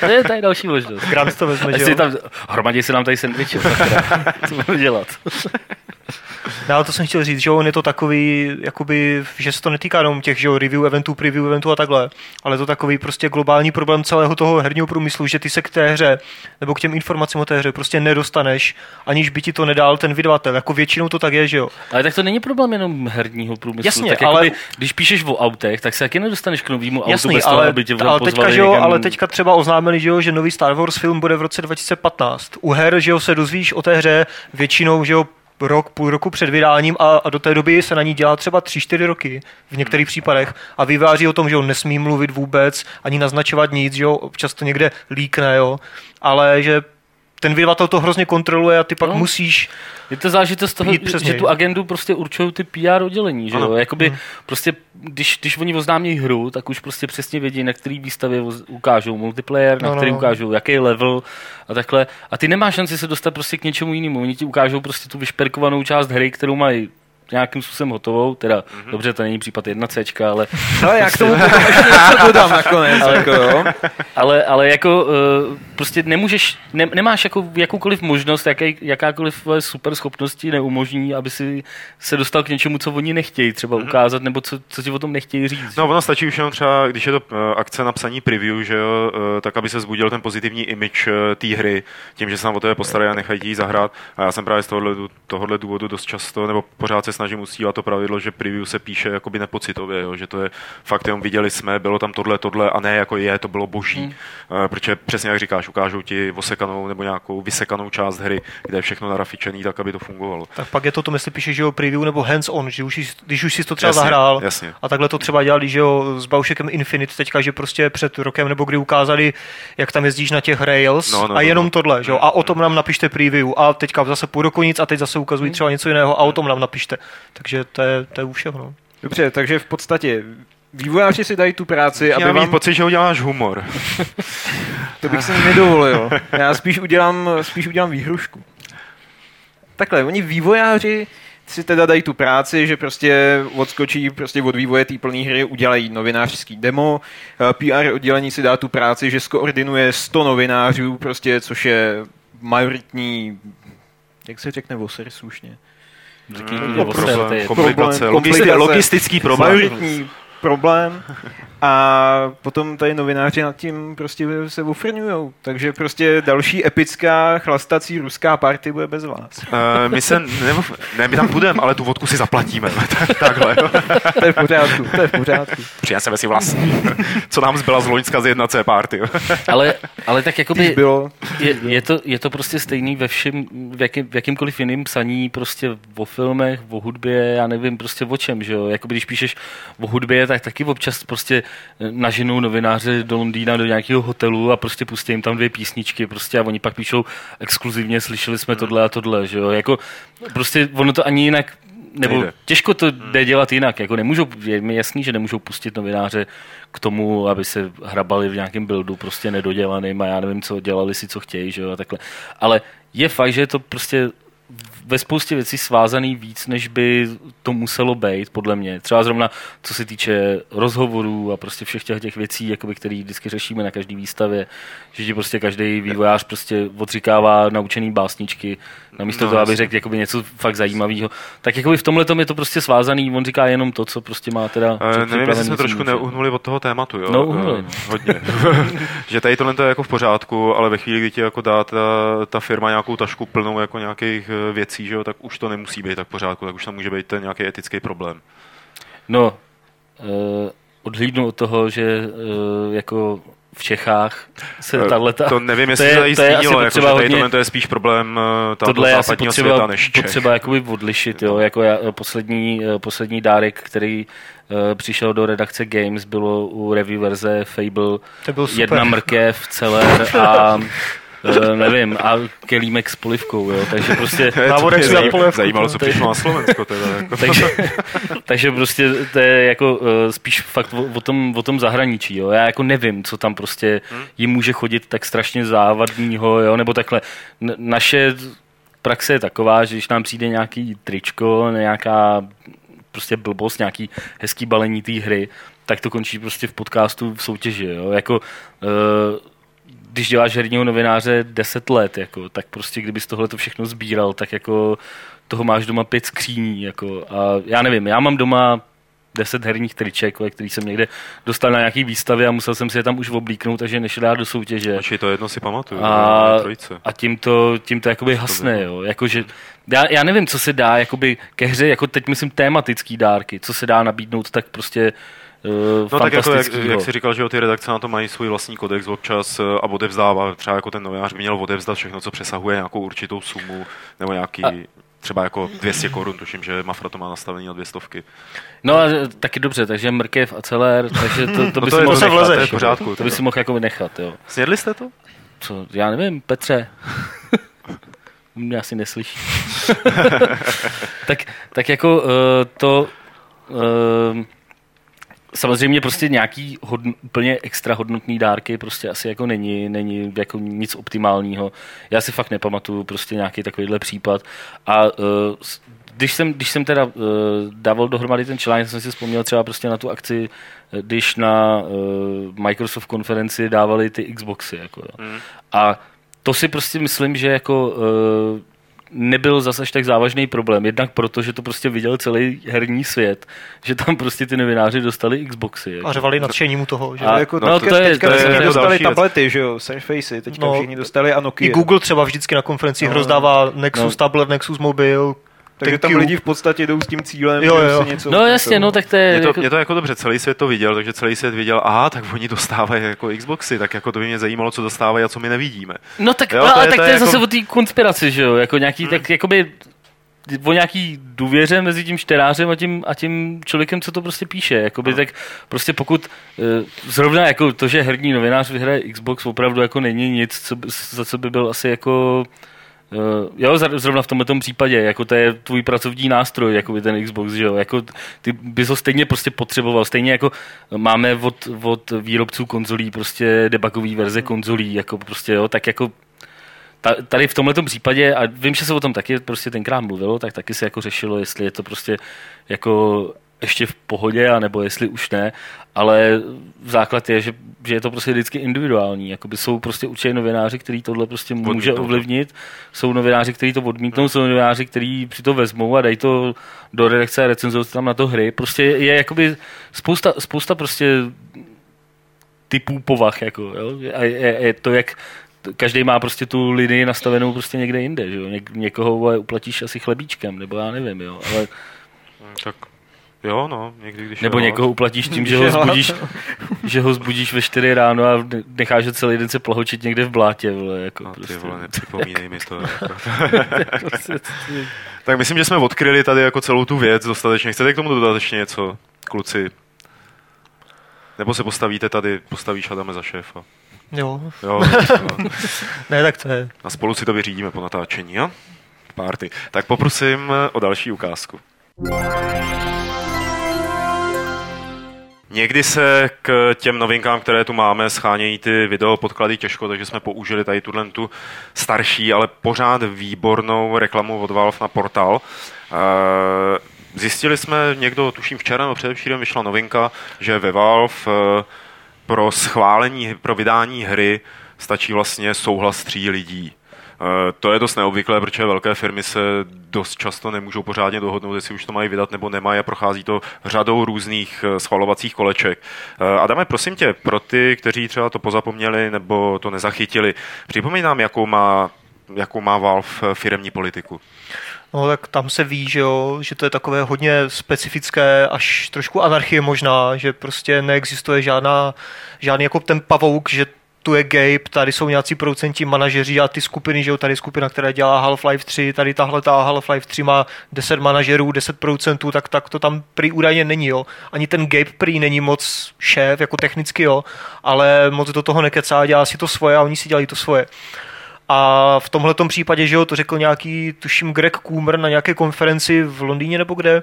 To je tady další možnost. Grant to vezme, že si jo? tam, hromadě se nám tady sakra. co budeme dělat? No, ale to jsem chtěl říct, že on je to takový, jakoby, že se to netýká jenom těch že jo, review eventů, preview eventů a takhle, ale je to takový prostě globální problém celého toho herního průmyslu, že ty se k té hře nebo k těm informacím o té hře prostě nedostaneš, aniž by ti to nedal ten vydavatel. Jako většinou to tak je, že jo. Ale tak to není problém jenom herního průmyslu. Jasně, tak ale- jakoby, když píšeš o autech, tak se taky nedostaneš k novému autu Jasný, bez toho, ale, aby tě ale, teďka, že jo, někam- ale teďka třeba oznámili, že jo, že nový Star Wars film bude v roce 2015. U her, že jo, se dozvíš o té hře většinou, že jo, rok, půl roku před vydáním a, a do té doby se na ní dělá třeba 3-4 roky v některých případech a výváří o tom, že on nesmí mluvit vůbec, ani naznačovat nic, že jo, občas to někde líkne, jo, ale že ten vydavatel to hrozně kontroluje a ty pak No. musíš, Je to zážitost toho, že něj. tu agendu prostě určují ty PR oddělení, že jo? Ano. Jakoby Mhm. prostě, když, když oni oznámí hru, tak už prostě přesně vědí, na který výstavě ukážou multiplayer, na No, no, který no. ukážou jaký level a takhle. A ty nemáš šanci se dostat prostě k něčemu jinému. Oni ti ukážou prostě tu vyšperkovanou část hry, kterou mají nějakým způsobem hotovou, teda Mhm. dobře, to není případ 1C, ale No, já k tomu ještě něco dodám nakonec. Ale- jako, jo. ale, ale jako uh, prostě nemůžeš, ne, nemáš jako jakoukoliv možnost, jaký, jakákoliv tvoje super schopnosti neumožní, aby si se dostal k něčemu, co oni nechtějí třeba ukázat, nebo co, co ti o tom nechtějí říct. No ono stačí už jenom třeba, když je to eh, akce na psaní preview, že jo, eh, tak aby se zbudil ten pozitivní image eh, té hry, tím, že se tam o tebe postarají a nechají ti zahrát. A já jsem právě z tohohle, tohohle důvodu dost často, nebo pořád se snažím usílat to pravidlo, že preview se píše jakoby nepocitově, jo, že to je fakt jenom viděli jsme, bylo tam tohle, tohle a ne jako je, to bylo boží. Hmm. Hmm. Protože přesně jak říkáš, ukážou ti osekanou nebo nějakou vysekanou část hry, kde je všechno narafičený, tak aby to fungovalo. tak pak je to to, jestli píšeš, že jo, preview nebo hands-on, že už, jsi- když už jsi to třeba Jasně, zahrál, jasně. A takhle to třeba dělali, že jo, s Baušekem Infinite teďka, že prostě před rokem nebo kdy ukázali, jak tam jezdíš na těch rails No, no, a no, jenom no. tohle, že jo, a o tom nám napište preview a teďka zase půl roku nic a teď zase ukazují třeba něco jiného a o tom nám napište. Takže to je, to je už všechno. Dobře, takže v podstatě vývojáři si dají tu práci, Já aby mám vám... pocit, že uděláš humor. To bych si nedovolil. Já spíš udělám, spíš udělám výhrušku. Takhle, oni vývojáři si teda dají tu práci, že prostě odskočí prostě od vývoje té plné hry, udělají novinářský demo. Eh, PR oddělení si dá tu práci, že skoordinuje 100 novinářů, prostě, což je majoritní, jak se řekne voser slušně? Řekni Mm, mě o komplikace. logistický problém. Problém. a potom tady novináři nad tím prostě se ufrňujou. Takže prostě další epická chlastací ruská party bude bez vás. Uh, my se, ne, ne, my tam budeme, ale tu vodku si zaplatíme. Takhle. to je v pořádku, to je v pořádku. Přineseme si vlastní. Co nám zbyla z Loňska z 1C party. ale, ale tak jakoby bylo. Je, je, to, je to prostě stejný ve všem, v, jaký, v jakýmkoliv jiným psaní, prostě o filmech, o hudbě, já nevím prostě o čem, že jo. Jakoby když píšeš o hudbě, tak taky občas prostě naženou novináře do Londýna, do nějakého hotelu a prostě pustí jim tam dvě písničky prostě a oni pak píšou exkluzivně, slyšeli jsme tohle a tohle, že jo. Jako prostě ono to ani jinak nebo Nejde. těžko to jde dělat jinak. Jako nemůžou, je mi jasný, že nemůžou pustit novináře k tomu, aby se hrabali v nějakém buildu prostě nedodělaným a já nevím co, dělali si co chtějí, že jo, a takhle. Ale je fakt, že je to prostě ve spoustě věcí svázaný víc, než by to muselo být, podle mě. Třeba zrovna, co se týče rozhovorů a prostě všech těch, těch věcí, jakoby, které vždycky řešíme na každé výstavě, že ti prostě každý vývojář prostě odříkává naučený básničky, namísto no, toho, aby řekl jakoby něco fakt zajímavého. Tak jakoby v tomhle tom je to prostě svázaný, on říká jenom to, co prostě má teda. Uh, nevím, jestli jsme trošku neuhnuli od toho tématu, jo? No, uhnuli. Uh, hodně. že tady tohle je jako v pořádku, ale ve chvíli, kdy ti jako dá ta, ta firma nějakou tašku plnou jako nějakých eh, věcí, že jo, tak už to nemusí být tak v pořádku, tak už tam může být ten nějaký etický problém. No, uh, odhlídnu od toho, že uh, jako v Čechách se eh, tato... To nevím, jestli to je, to je zmínilo, jako, že tady hodně... to je spíš problém eh, tohle je západního potřeba, světa než Čech. potřeba jakoby odlišit, jo, jako já, poslední, eh, poslední dárek, který uh, přišel do redakce Games, bylo u review verze Fable jedna mrkev, celer a uh, nevím, a kelímek s polivkou, jo, takže prostě... Návodek za polivku. Zajímalo, co přišlo na Slovensko teda. Jako. takže, takže prostě to je jako uh, spíš fakt o, o, tom, o tom zahraničí, jo, já jako nevím, co tam prostě hmm. jim může chodit tak strašně závadního, jo, nebo takhle. N- naše praxe je taková, že když nám přijde nějaký tričko, nějaká prostě blbost, nějaký hezký balení té hry, tak to končí prostě v podcastu v soutěži. Jo? Jako, uh, když děláš herního novináře 10 let, jako, tak prostě kdybys tohle to všechno sbíral, tak jako toho máš doma pět skříní. Jako, a já nevím, já mám doma deset herních triček, který jsem někde dostal na nějaký výstavě a musel jsem si je tam už oblíknout, takže nešel dát do soutěže. Ači to jedno si pamatuju. A, a tím to, tím to jakoby hasne, jo. Jakože, já, já, nevím, co se dá jakoby ke hře, jako teď myslím tematický dárky, co se dá nabídnout, tak prostě Uh, no tak jako jak, jak jsi říkal, že ty redakce na to mají svůj vlastní kodex občas eh, a odevzdává, třeba jako ten novinář by měl odevzdat všechno, co přesahuje nějakou určitou sumu nebo nějaký... A třeba jako 200 korun, tuším, že Mafra to má nastavený na dvě stovky. No a taky dobře, takže mrkev a celer, takže to, to by no to si mohl nechat. To, je pořádku, to by si mohl jako nechat, jo. Snědli jste to? Co, já nevím, Petře. Mě asi neslyší. tak, tak jako uh, to... Uh, samozřejmě prostě nějaký hodn, úplně extra hodnotný dárky prostě asi jako není, není jako nic optimálního. Já si fakt nepamatuju prostě nějaký takovýhle případ a uh, když jsem, když jsem teda uh, dával dohromady ten článek, jsem si vzpomněl třeba prostě na tu akci, když na uh, Microsoft konferenci dávali ty Xboxy. Jako, jo. Mm. A to si prostě myslím, že jako uh, nebyl zase tak závažný problém. Jednak proto, že to prostě viděl celý herní svět, že tam prostě ty novináři dostali Xboxy. Jako. A řevali nadšení mu toho. Že? A, jako no, to, to je, teďka to je, dostali tablety, že jo, Surface, teďka no, všichni dostali a Nokia. I Google třeba vždycky na konferencích no, rozdává Nexus no. tablet, Nexus mobil, takže tam lidi v podstatě jdou s tím cílem, jo, jo. něco... No jasně, no tak to je... Je to, jako... je to jako dobře, celý svět to viděl, takže celý svět viděl, aha, tak oni dostávají jako Xboxy, tak jako to by mě zajímalo, co dostávají a co my nevidíme. No tak, jo, no, ale je, tak to je, jako... zase o té konspiraci, že jo, jako nějaký, hmm. tak jakoby o nějaký důvěře mezi tím čtenářem a tím, a tím člověkem, co to prostě píše. Jakoby, no. tak prostě pokud uh, zrovna jako to, že herní novinář vyhraje Xbox, opravdu jako není nic, co, za co by byl asi jako jo, zrovna v tomto případě, jako to je tvůj pracovní nástroj, jako by ten Xbox, že jo, jako ty bys ho stejně prostě potřeboval, stejně jako máme od, od výrobců konzolí prostě debugový verze konzolí, jako prostě jo, tak jako tady v tomto případě, a vím, že se o tom taky prostě tenkrát mluvilo, tak taky se jako řešilo, jestli je to prostě jako ještě v pohodě, anebo jestli už ne, ale základ je, že, že je to prostě vždycky individuální. Jakoby jsou prostě určitě novináři, který tohle prostě může odmítnout. ovlivnit, jsou novináři, kteří to odmítnou, jsou novináři, kteří při to vezmou a dají to do redakce a recenzují tam na to hry. Prostě je jakoby spousta, spousta prostě typů povah, jako, jo? A je, je, to, jak každý má prostě tu linii nastavenou prostě někde jinde, že jo? Ně, někoho uplatíš asi chlebíčkem, nebo já nevím, jo, ale... Tak Jo, no, někdy, když Nebo jo. někoho uplatíš tím, že ho, zbudíš, že ho zbudíš ve 4 ráno a necháš ho celý den se plahočit někde v blátě, vole, jako no, prostě. Ty vole, nepřipomínej mi to. Jako. tak myslím, že jsme odkryli tady jako celou tu věc dostatečně. Chcete k tomu dodat ještě něco, kluci? Nebo se postavíte tady, postavíš Adame za šéfa? Jo. Jo, ne, tak to je. A spolu si to vyřídíme po natáčení, jo? Party. Tak poprosím o další ukázku. Někdy se k těm novinkám, které tu máme, schánějí ty video podklady těžko, takže jsme použili tady tuhle tu starší, ale pořád výbornou reklamu od Valve na portál. Zjistili jsme někdo, tuším včera nebo předevčírem vyšla novinka, že ve Valve pro schválení, pro vydání hry stačí vlastně souhlas tří lidí. Eh, to je dost neobvyklé, protože velké firmy se dost často nemůžou pořádně dohodnout, jestli už to mají vydat nebo nemají a prochází to řadou různých eh, schvalovacích koleček. Eh, Adame, prosím tě, pro ty, kteří třeba to pozapomněli nebo to nezachytili, připomeň nám, jakou má, jakou má Valve firmní politiku. No tak tam se ví, že, jo, že to je takové hodně specifické, až trošku anarchie možná, že prostě neexistuje žádná, žádný jako ten pavouk, že tu je Gabe, tady jsou nějací producenti, manažeři a ty skupiny, že jo, tady je skupina, která dělá Half-Life 3, tady tahle ta Half-Life 3 má 10 manažerů, 10 producentů, tak, tak to tam prý údajně není, jo. Ani ten Gabe prý není moc šéf, jako technicky, jo, ale moc do toho nekecá, dělá si to svoje a oni si dělají to svoje. A v tomhle případě, že jo, to řekl nějaký, tuším, Greg Coomer na nějaké konferenci v Londýně nebo kde,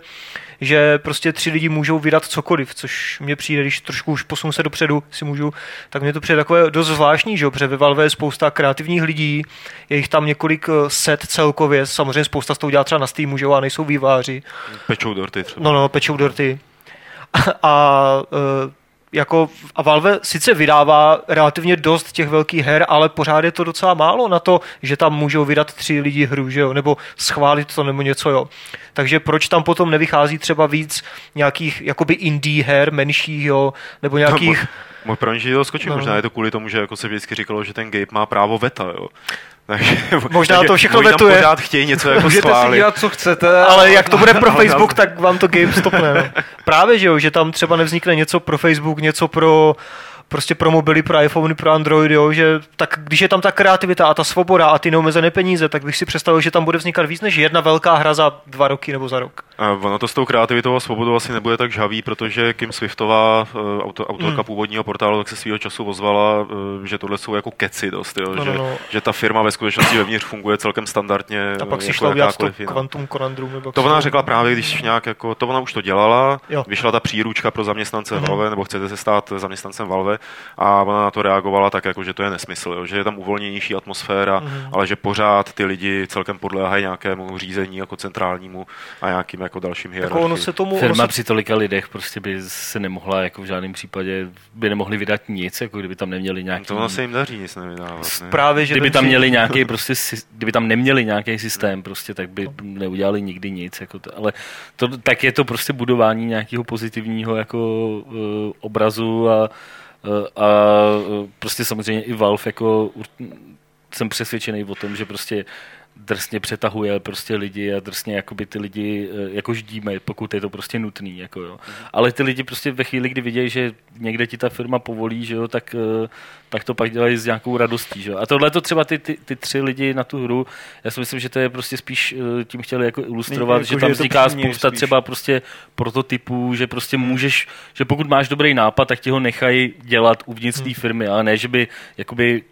že prostě tři lidi můžou vydat cokoliv, což mě přijde, když trošku už posunu se dopředu, si můžu, tak mě to přijde takové dost zvláštní, že jo, protože ve Valve je spousta kreativních lidí, je jich tam několik eh, set celkově, samozřejmě spousta z toho dělá třeba na Steamu, že jo, a nejsou výváři. Pečou dorty třeba. No, no, pečou dorty. A, a uh, jako a Valve sice vydává relativně dost těch velkých her, ale pořád je to docela málo na to, že tam můžou vydat tři lidi hru, že jo, nebo schválit to nebo něco, jo. Takže proč tam potom nevychází třeba víc nějakých jakoby indie her menších, jo, nebo nějakých... No, Můj že to skočím, no. možná je to kvůli tomu, že jako se vždycky říkalo, že ten Gabe má právo veta, jo. Takže, Možná takže to všechno vetuje. pořád chtějí něco jako Můžete schválit. si dělat, co chcete. Ale jak to bude pro Facebook, tak vám to Gabe stopne. No. Právě, že jo, že tam třeba nevznikne něco pro Facebook, něco pro prostě pro mobily, pro iPhone, pro Android, jo, že tak když je tam ta kreativita a ta svoboda a ty neomezené peníze, tak bych si představil, že tam bude vznikat víc než jedna velká hra za dva roky nebo za rok. A ono to s tou kreativitou a svobodou asi nebude tak žhavý, protože Kim Swiftová, eh, auto, autorka mm. původního portálu, tak se svého času ozvala, eh, že tohle jsou jako keci dost, jo, no, že, no, no. že ta firma ve skutečnosti vevnitř funguje celkem standardně. A pak si jako šla udělat to Quantum Conundrum. Nebo to ona řekla právě, když nějak jako, to ona už to dělala, jo. vyšla ta příručka pro zaměstnance mm. Valve, nebo chcete se stát zaměstnancem Valve a ona na to reagovala tak, jako, že to je nesmysl, jo, že je tam uvolněnější atmosféra, mm. ale že pořád ty lidi celkem podléhají nějakému řízení jako centrálnímu a nějakým jako dalším hierarchii. Jako ono se tomu, Firma ono se... při tolika lidech prostě by se nemohla jako v žádném případě, by nemohli vydat nic, jako kdyby tam neměli nějaký... To ono se jim daří nic nevydávat. Ne? Právě, že kdyby tam měli nějaký prostě, kdyby tam neměli nějaký systém, prostě, tak by neudělali nikdy nic. Jako to, ale to, tak je to prostě budování nějakého pozitivního jako uh, obrazu a a prostě samozřejmě i Valve jako jsem přesvědčený o tom, že prostě drsně přetahuje prostě lidi a drsně jakoby ty lidi eh, jako ždíme, pokud je to prostě nutný. Jako jo. Mm-hmm. Ale ty lidi prostě ve chvíli, kdy vidějí, že někde ti ta firma povolí, že jo, tak, eh, tak to pak dělají s nějakou radostí. Že jo. A tohle to třeba ty, ty, ty, tři lidi na tu hru, já si myslím, že to je prostě spíš eh, tím chtěli jako ilustrovat, jako, že tam vzniká spousta spíš. třeba prostě prototypů, že prostě hmm. můžeš, že pokud máš dobrý nápad, tak ti ho nechají dělat uvnitř hmm. té firmy, ale ne, že by jakoby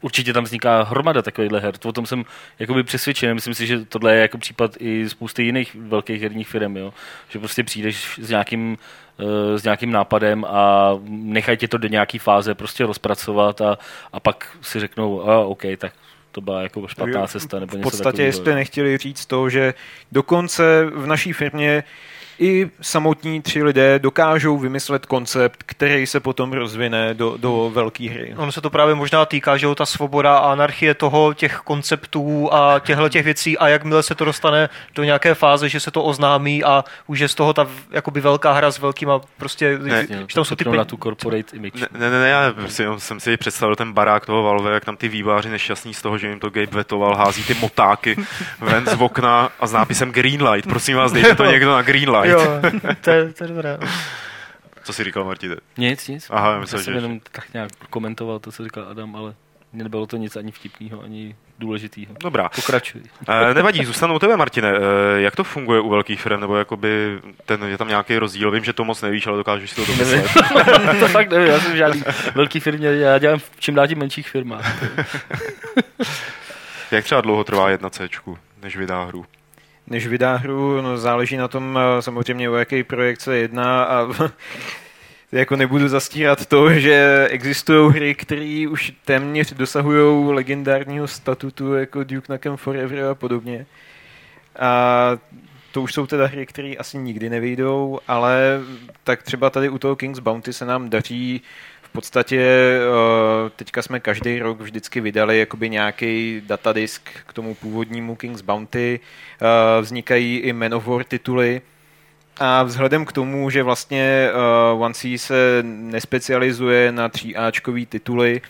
určitě tam vzniká hromada takovýchhle her. O tom jsem jakoby přesvědčen. Myslím si, že tohle je jako případ i spousty jiných velkých herních firm, jo? že prostě přijdeš s nějakým eh, s nějakým nápadem a nechají tě to do nějaké fáze prostě rozpracovat a, a pak si řeknou, a OK, tak to byla jako špatná cesta. Nebo v podstatě, jestli nechtěli říct to, že dokonce v naší firmě i samotní tři lidé dokážou vymyslet koncept, který se potom rozvine do, do velké hry. Ono se to právě možná týká, že jo, ta svoboda a anarchie toho, těch konceptů a těchto těch věcí a jakmile se to dostane do nějaké fáze, že se to oznámí a už je z toho ta jakoby velká hra s velkýma prostě, Ne, že tam jsou ty na tu corporate image. Ne, ne, ne, já prostě jsem si představil ten barák toho Valve, jak tam ty výváři nešťastní z toho, že jim to Gabe vetoval, hází ty motáky ven z okna a s nápisem Greenlight. Prosím vás, dejte to někdo na Greenlight. Jo, to je, to je dobré. Co jsi říkal, Martine? Nic, nic. Aha, já já myslel, jsem že... jenom tak nějak komentoval to, co říkal Adam, ale nebylo to nic ani vtipného, ani důležitého. Dobrá. Pokračuj. Eh, nevadí, zůstanu u tebe, Martine. Eh, jak to funguje u velkých firm, nebo jakoby ten, je tam nějaký rozdíl? Vím, že to moc nevíš, ale dokážeš si to domyslet. to fakt nevím, já jsem v žádný velký firmě, já dělám v čím dál tím menších firmách. Jak třeba dlouho trvá jedna C, než vydá hru? Než vydá hru, no záleží na tom eh, samozřejmě o jaký projekt se jedná a jako nebudu zastírat to, že existují hry, které už téměř dosahují legendárního statutu jako Duke Nukem Forever a podobně. A to už jsou teda hry, které asi nikdy nevyjdou, ale tak třeba tady u toho King's Bounty se nám daří podstatě eh, teďka jsme každý rok vždycky vydali jakoby nějaký datadisk k tomu původnímu King's Bounty. Eh, Vznikají i Man of War tituly, a vzhledem k tomu, že vlastně uh, One C se nespecializuje na 3Ačkový tituly,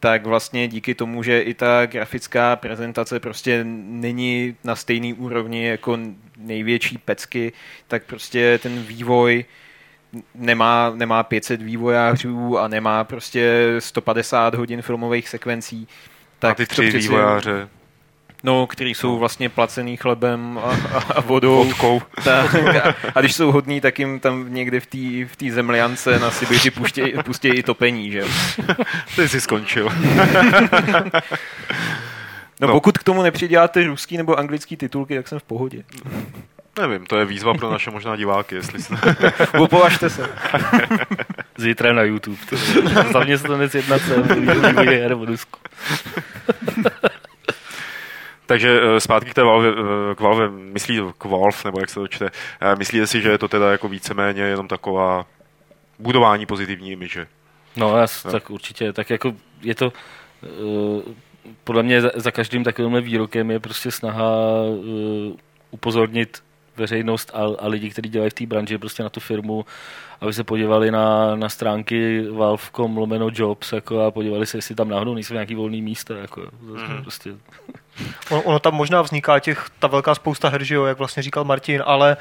tak vlastně díky tomu, že i ta grafická prezentace prostě není na stejný úrovni jako největší pecky, tak prostě ten vývoj nemá, nemá 500 vývojářů a nemá prostě 150 hodin filmových sekvencí. Tak a ty tři přeci- vývojáře No, který jsou vlastně placený chlebem a, a, vodou. vodkou. Tak, a, a když jsou hodní, tak jim tam někde v té v tý zemliance na Sibiři pustí i topení, že? Ty jsi skončil. No, No. pokud k tomu nepřiděláte ruský nebo anglický titulky, tak jsem v pohodě. Nevím, to je výzva pro naše možná diváky, jestli se... Opovažte se. Zítra na YouTube. To je zaměstnanec jedna cel, vývoj her v Rusku. Takže eh, zpátky k té Valve, eh, k Valve, myslí k Valve, nebo jak se to čte, eh, myslíte si, že je to teda jako víceméně jenom taková budování pozitivní imidže? No, já, No. tak určitě, tak jako je to, uh, podle mě za, za každým takovýmhle výrokem je prostě snaha uh, upozornit veřejnost a, a lidi, kteří dělají v té branži prostě na tu firmu, aby se podívali na, na stránky valve.com lomeno jobs jako, a podívali se, jestli tam náhodou nejsou nějaký volný místa. Jako, mm-hmm. prostě, Ono, ono tam možná vzniká těch, ta velká spousta her, že jo, jak vlastně říkal Martin, ale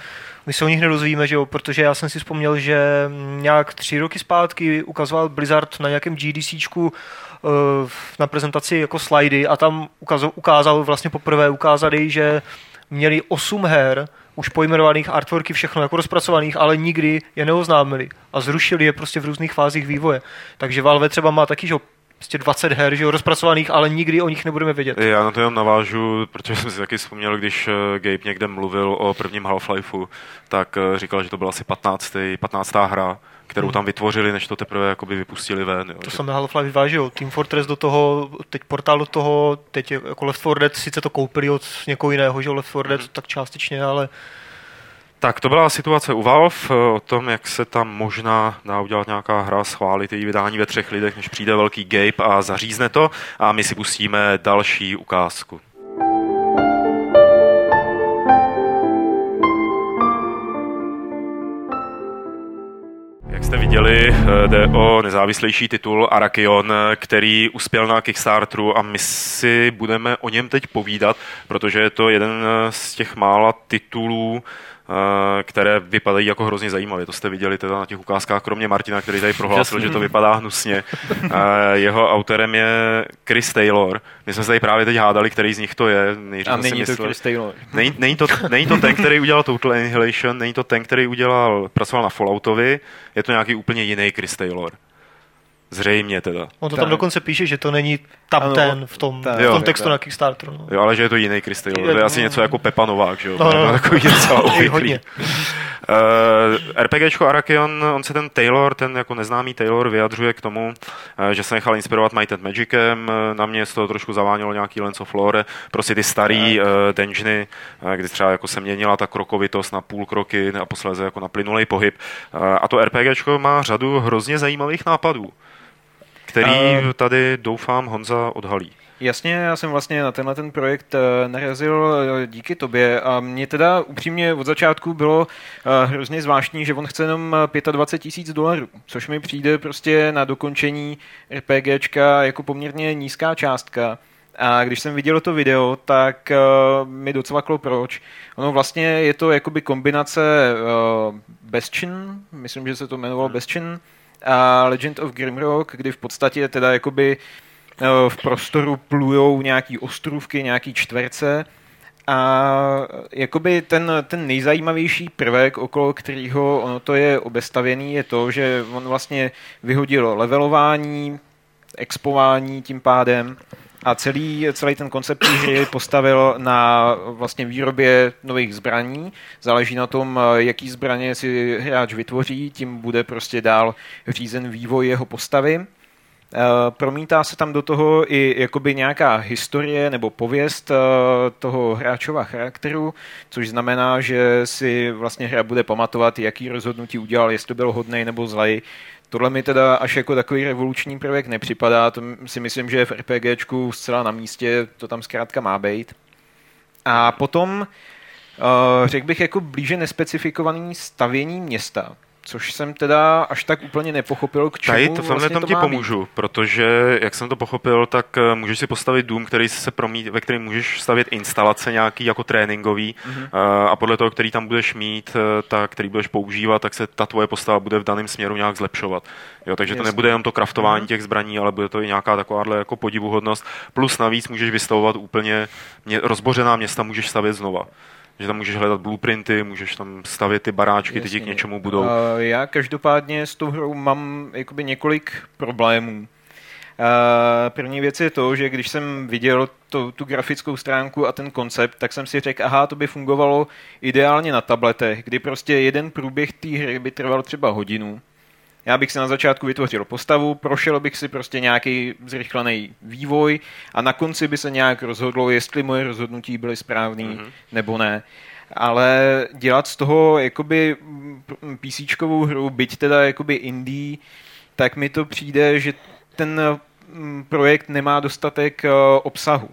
my se o nich nedozvíme, že jo, protože já jsem si vzpomněl, že nějak tři roky zpátky ukazoval Blizzard na nějakém GDCčku eh, na prezentaci jako slidy a tam ukázal, ukázal vlastně poprvé ukázali, že měli osm her, už pojmenovaných artworky, všechno jako rozpracovaných, ale nikdy je neoznámili a zrušili je prostě v různých fázích vývoje. Takže Valve třeba má taky, že jo, prostě 20 her, že jo, rozpracovaných, ale nikdy o nich nebudeme vědět. Já na to jenom navážu, protože jsem si taky vzpomněl, když eh, Gabe někde mluvil o prvním Half-Lifeu, tak eh, říkal, že to byla asi 15. 15. hra, kterou tam vytvořili, než to teprve jakoby vypustili ven. Jo. To samé Half-Life 2, že jo, Team Fortress do toho, teď portál do toho, teď jako Left 4 Dead, sice to koupili od někoho jiného, že Left 4 Dead, tak částečně, ale Tak to byla situace u Valve, eh, o tom, jak se tam možná dá udělat nějaká hra, schválit její vydání ve třech lidech, než přijde velký Gabe a zařízne to. A my si pustíme další ukázku. Jak jste viděli, eh, jde o nezávislejší titul Arakion, eh, který uspěl na Kickstarteru a my si budeme o něm teď povídat, protože je to jeden eh, z těch mála titulů, které vypadají jako hrozně zajímavě. To jste viděli teda na těch ukázkách, kromě Martina, který tady prohlásil, že to vypadá hnusně. Eh, Jeho autorem je Chris Taylor. My jsme se tady právě teď hádali, který z nich to je. Nejdřív A není to Chris Taylor. Není, není, to, není to ten, který udělal Total Annihilation, není to ten, který udělal, pracoval na Falloutovi, je to nějaký úplně jiný Chris Taylor. Zřejmě teda. on to Tak. tam dokonce píše, že to není tam Ano, ten v tom, tak, v tom textu tak. na Kickstarteru. No. Jo, ale že je to jiný Taylor. To je asi něco jako Pepa Novák, že jo? No, no, no. Takový docela obvyklý. Uh, RPGčko Arakion, on se ten Taylor, ten jako neznámý Taylor vyjadřuje k tomu, uh, že se nechal inspirovat Might and Magicem, uh, na mě z toho trošku zavánělo nějaký Lens of Lore, prostě ty starý uh, dungeony, uh, kdy třeba jako se měnila ta krokovitost na půl kroky a posléze jako na plynulej pohyb. Uh, a to RPGčko má řadu hrozně zajímavých nápadů, který tady doufám Honza odhalí. Jasně, já jsem vlastně na tenhle ten projekt eh, narazil eh, díky tobě a mě teda upřímně od začátku bylo eh, hrozně zvláštní, že on chce jenom 25 tisíc dolarů, což mi přijde prostě na dokončení RPGčka jako poměrně nízká částka. A když jsem viděl to video, tak uh, mi docvaklo proč. Ono vlastně je to jakoby kombinace uh, Bastion, myslím, že se to jmenovalo. Bastion, a Legend of Grimrock, kdy v podstatě teda jakoby uh, v prostoru plujou nějaký ostrůvky, nějaký čtverce. A jakoby ten, ten nejzajímavější prvek, okolo kterého ono to je obestavěný, je to, že on vlastně vyhodil levelování, expování tím pádem a celý, celý ten koncept hry postavil na vlastně výrobě nových zbraní. Záleží na tom, jaký zbraně si hráč vytvoří, tím bude prostě dál řízen vývoj jeho postavy. Eh, promítá se tam do toho i jakoby nějaká historie nebo pověst eh, toho hráčova charakteru, což znamená, že si vlastně hra bude pamatovat, jaký rozhodnutí udělal, jestli byl hodný nebo zlej. Tohle mi teda až jako takový revoluční prvek nepřipadá, to si myslím, že v RPGčku zcela na místě, to tam zkrátka má být. A potom uh, řekl bych jako blíže nespecifikovaný stavění města, což jsem teda až tak úplně nepochopil, k čemu Tady to, vlastně tom to ti pomůžu, být. protože jak jsem to pochopil, tak eh, můžeš si postavit dům, který se promít, ve kterém můžeš stavět instalace nějaký jako tréninkový mm-hmm. a podle toho, který tam budeš mít, eh, tak, který budeš používat, tak se ta tvoje postava bude v daném směru nějak zlepšovat. Jo, takže Jasně. to nebude jenom to kraftování mm-hmm. těch zbraní, ale bude to i nějaká takováhle jako podivuhodnost. Plus navíc můžeš vystavovat úplně mě, rozbořená města, můžeš stavět znova že tam můžeš hledat blueprinty, můžeš tam stavět ty baráčky, ty ti k něčemu budou. Uh, já každopádně s tou hrou mám jakoby několik problémů. Uh, první věc je to, že když jsem viděl to, tu grafickou stránku a ten koncept, tak jsem si řekl, aha, to by fungovalo ideálně na tabletech, kdy prostě jeden průběh té hry by trval třeba hodinu já bych si na začátku vytvořil postavu, prošel bych si prostě nějaký zrychlený vývoj a na konci by se nějak rozhodlo, jestli moje rozhodnutí byly správné mm-hmm. nebo ne. Ale dělat z toho jakoby PCčkovou hru, byť teda jakoby indie, tak mi to přijde, že ten projekt nemá dostatek eh, obsahu.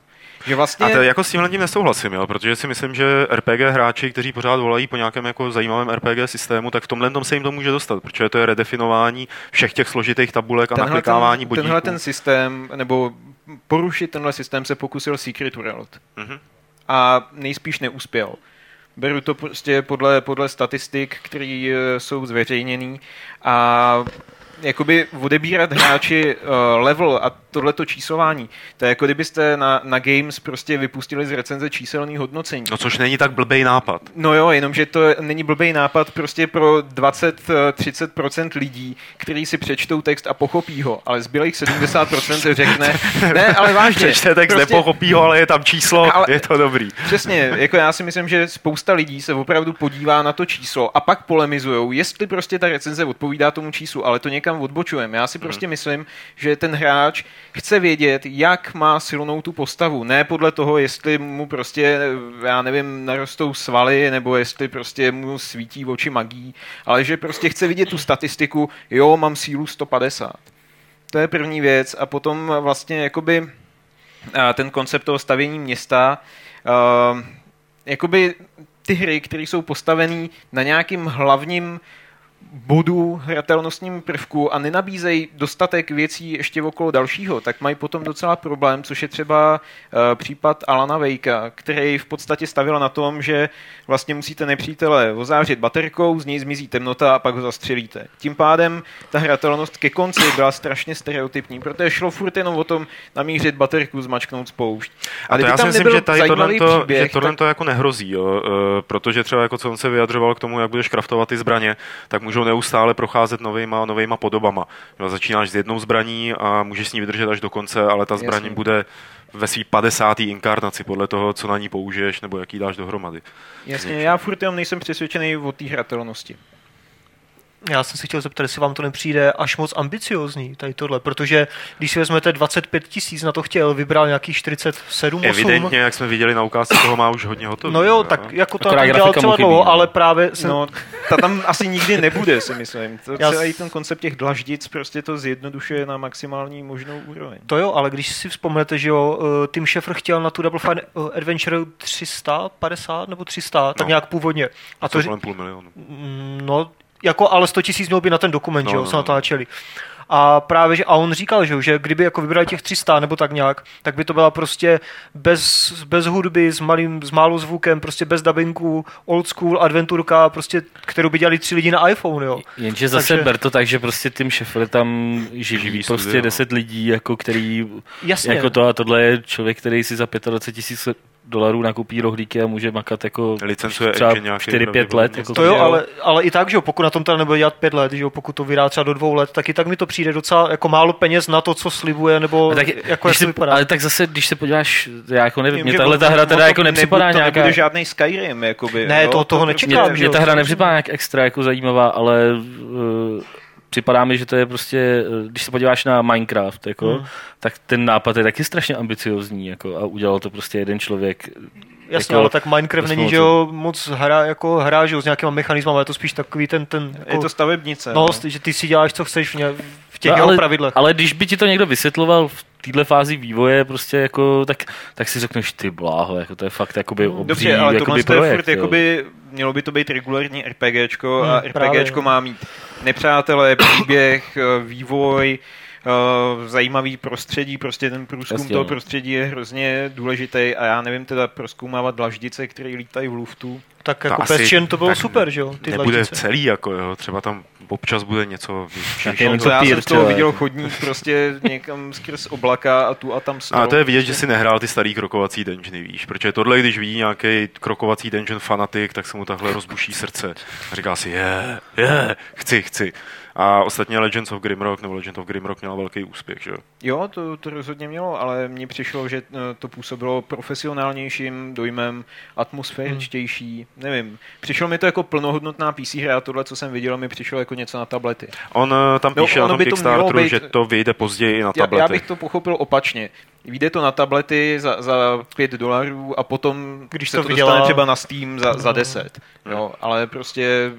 Že vlastně... A to jako s tímhle tím nesouhlasím, jo, protože si myslím, že RPG hráči, kteří pořád volají po nějakém jako zajímavém RPG systému, tak v tomhle tom se jim to může dostat, protože to je redefinování všech těch složitých tabulek a tenhle naklikávání ten, bodíků. Tenhle ten systém, nebo porušit tenhle systém se pokusil Secret World. Mm-hmm. A nejspíš neuspěl. Beru to prostě podle, podle statistik, které eh, jsou zveřejněné a jakoby odebírat hráči uh, level a tohleto číslování, to je jako kdybyste na, na Games prostě vypustili z recenze číselný hodnocení. No což není tak blbej nápad. No jo, jenomže to není blbej nápad prostě pro 20-30% lidí, kteří si přečtou text a pochopí ho, ale zbylých 70% řekne, ne, ale vážně. Přečte text, prostě, nepochopí ho, ale je tam číslo, ale, je to dobrý. Přesně, jako já si myslím, že spousta lidí se opravdu podívá na to číslo a pak polemizujou, jestli prostě ta recenze odpovídá tomu číslu, ale to někam odbočujeme. Já si prostě hmm. myslím, že ten hráč chce vědět, jak má silnou tu postavu. Ne podle toho, jestli mu prostě, já nevím, narostou svaly, nebo jestli prostě mu svítí oči magí, ale že prostě chce vidět tu statistiku, jo, mám sílu 150. To je první věc. A potom vlastně jakoby ten koncept toho stavění města, jakoby ty hry, které jsou postavené na nějakým hlavním bodů hratelnostním prvku a nenabízejí dostatek věcí ještě okolo dalšího, tak mají potom docela problém, což je třeba uh, případ Alana Vejka, který v podstatě stavil na tom, že vlastně musíte nepřítele ozářit baterkou, z něj zmizí temnota a pak ho zastřelíte. Tím pádem ta hratelnost ke konci byla strašně stereotypní, protože šlo furt jenom o tom namířit baterku, zmačknout spoušť. A, a to já si myslím, že tady tohle, to, příběh, že tohle tak... to jako nehrozí, jo, uh, protože třeba jako co on se vyjadřoval k tomu, jak budeš kraftovat ty zbraně, tak můžou neustále procházet novýma, novýma podobama. Jo, začínáš s jednou zbraní a můžeš s ní vydržet až do konce, ale ta zbraň Jasně. bude ve svý 50. inkarnaci podle toho, co na ní použiješ nebo jaký dáš dohromady. Jasně, já furt jenom nejsem přesvědčený o té hratelnosti. Já jsem si chtěl zeptat, jestli vám to nepřijde až moc ambiciozní, tady tohle, protože když si vezmete 25 tisíc na to chtěl, vybral nějakých 47, 8. Evidentně, jak jsme viděli na ukázce, toho má už hodně hotový. No jo, tak jako to dělal chybí, dlouho, no. ale právě jsem, No, ta tam asi nikdy nebude, si myslím. To Já celý ten koncept těch dlaždic prostě to zjednodušuje na maximální možnou úroveň. To jo, ale když si vzpomenete, že jo, eh, Tim Schafer chtěl na tu Double Fine eh, Adventure 350 nebo 300, tak No. nějak původně. A to, kolem půl milionu. Mm, No, jako ale 100 tisíc mělo by na ten dokument, No, že jo, no, se no. natáčeli. A právě, že, a on říkal, že, jo, že kdyby jako vybrali těch 300 nebo tak nějak, tak by to byla prostě bez, bez hudby, s, malým, s málo zvukem, prostě bez dubbingu, old school, adventurka, prostě, kterou by dělali tři lidi na iPhone, jo. Jenže zase Takže- ber to tak, že prostě tím Šefr tam živí, prostě studio, no. 10 lidí, jako který, Jasně. jako to a tohle je člověk, který si za 25 tisíc dolarů nakupí rohlíky a může makat jako Licencuje třeba engine nějaký 4-5 let. Jako To jo, ale, ale i tak, že jo, pokud na tom teda nebude dělat pět let, že jo, pokud to vydá třeba do dvou let, tak i tak mi to přijde docela jako málo peněz na to, co slibuje, nebo A tak, jako jak to se, vypadá. ale tak zase, když se podíváš, já jako nevím, Vím, mě tahle ta hra teda to jako nepřipadá nějaká... To nebude žádný Skyrim, jakoby. Ne, jo, to- toho prostě- nečekám, Mě, že mě ta hra to nepřipadá nějak extra jako zajímavá, ale uh, připadá mi, že to je prostě, eh, když se podíváš na Minecraft, jako, Hmm. tak ten nápad je taky strašně ambiciozní jako, a udělal to prostě jeden člověk. Jasně, jako ale tak Minecraft není, že jo, moc hra, jako hra, že jo, s nějakýma mechanismama, je to spíš takový ten, ten, jako, Je to stavebnice. no, že ty si děláš, co chceš v, ně, v těch No, jeho ale, pravidlech. ale když by ti to někdo vysvětloval v této fázi vývoje, prostě jako, tak, tak si řekneš, ty bláho, jako to je fakt jakoby obří Dobře, ale jakoby tohle to je projekt. furt, jo. jakoby, mělo by to být regulární RPGčko a Hmm, právě, RPGčko no. má mít nepřátelé, příběh, eh, vývoj, eh, zajímavý prostředí, prostě ten průzkum Jasně, toho no. prostředí je hrozně důležitý a já nevím teda proskoumávat dlaždice, které lítají v luftu. Tak jako Passion to bylo tak super, že jo, ty Nebude dlaždice. celý, jako jo, třeba tam občas bude něco jenom vyšší. To já jsem z toho viděl jako. chodník prostě někam skrz oblaka a tu a tam A strop. to je vidět, že si nehrál ty starý krokovací dungeony, víš, protože tohle, když vidí nějaký krokovací dungeon fanatik, tak se mu takhle rozbuší srdce a říká si, je, je, chci, chci. A ostatně Legends of Grimrock nebo Legend of Grimrock měla velký úspěch, že jo. Jo, to, to rozhodně mělo, ale mně přišlo, že eh, to působilo profesionálnějším dojmem, atmosféričtější, nevím. Přišlo mi to jako plnohodnotná PC hra a tohle, co jsem viděl, mi přišlo jako něco na tablety. On eh, tam No, píše ono na tom by to Kickstarteru, být- že to vyjde později i na Já, tablety. já bych to pochopil opačně. Vyjde to na tablety za, za 5 dolarů a potom, když se to to, vydělá- dostane třeba na Steam za, za 10. Jo, ale prostě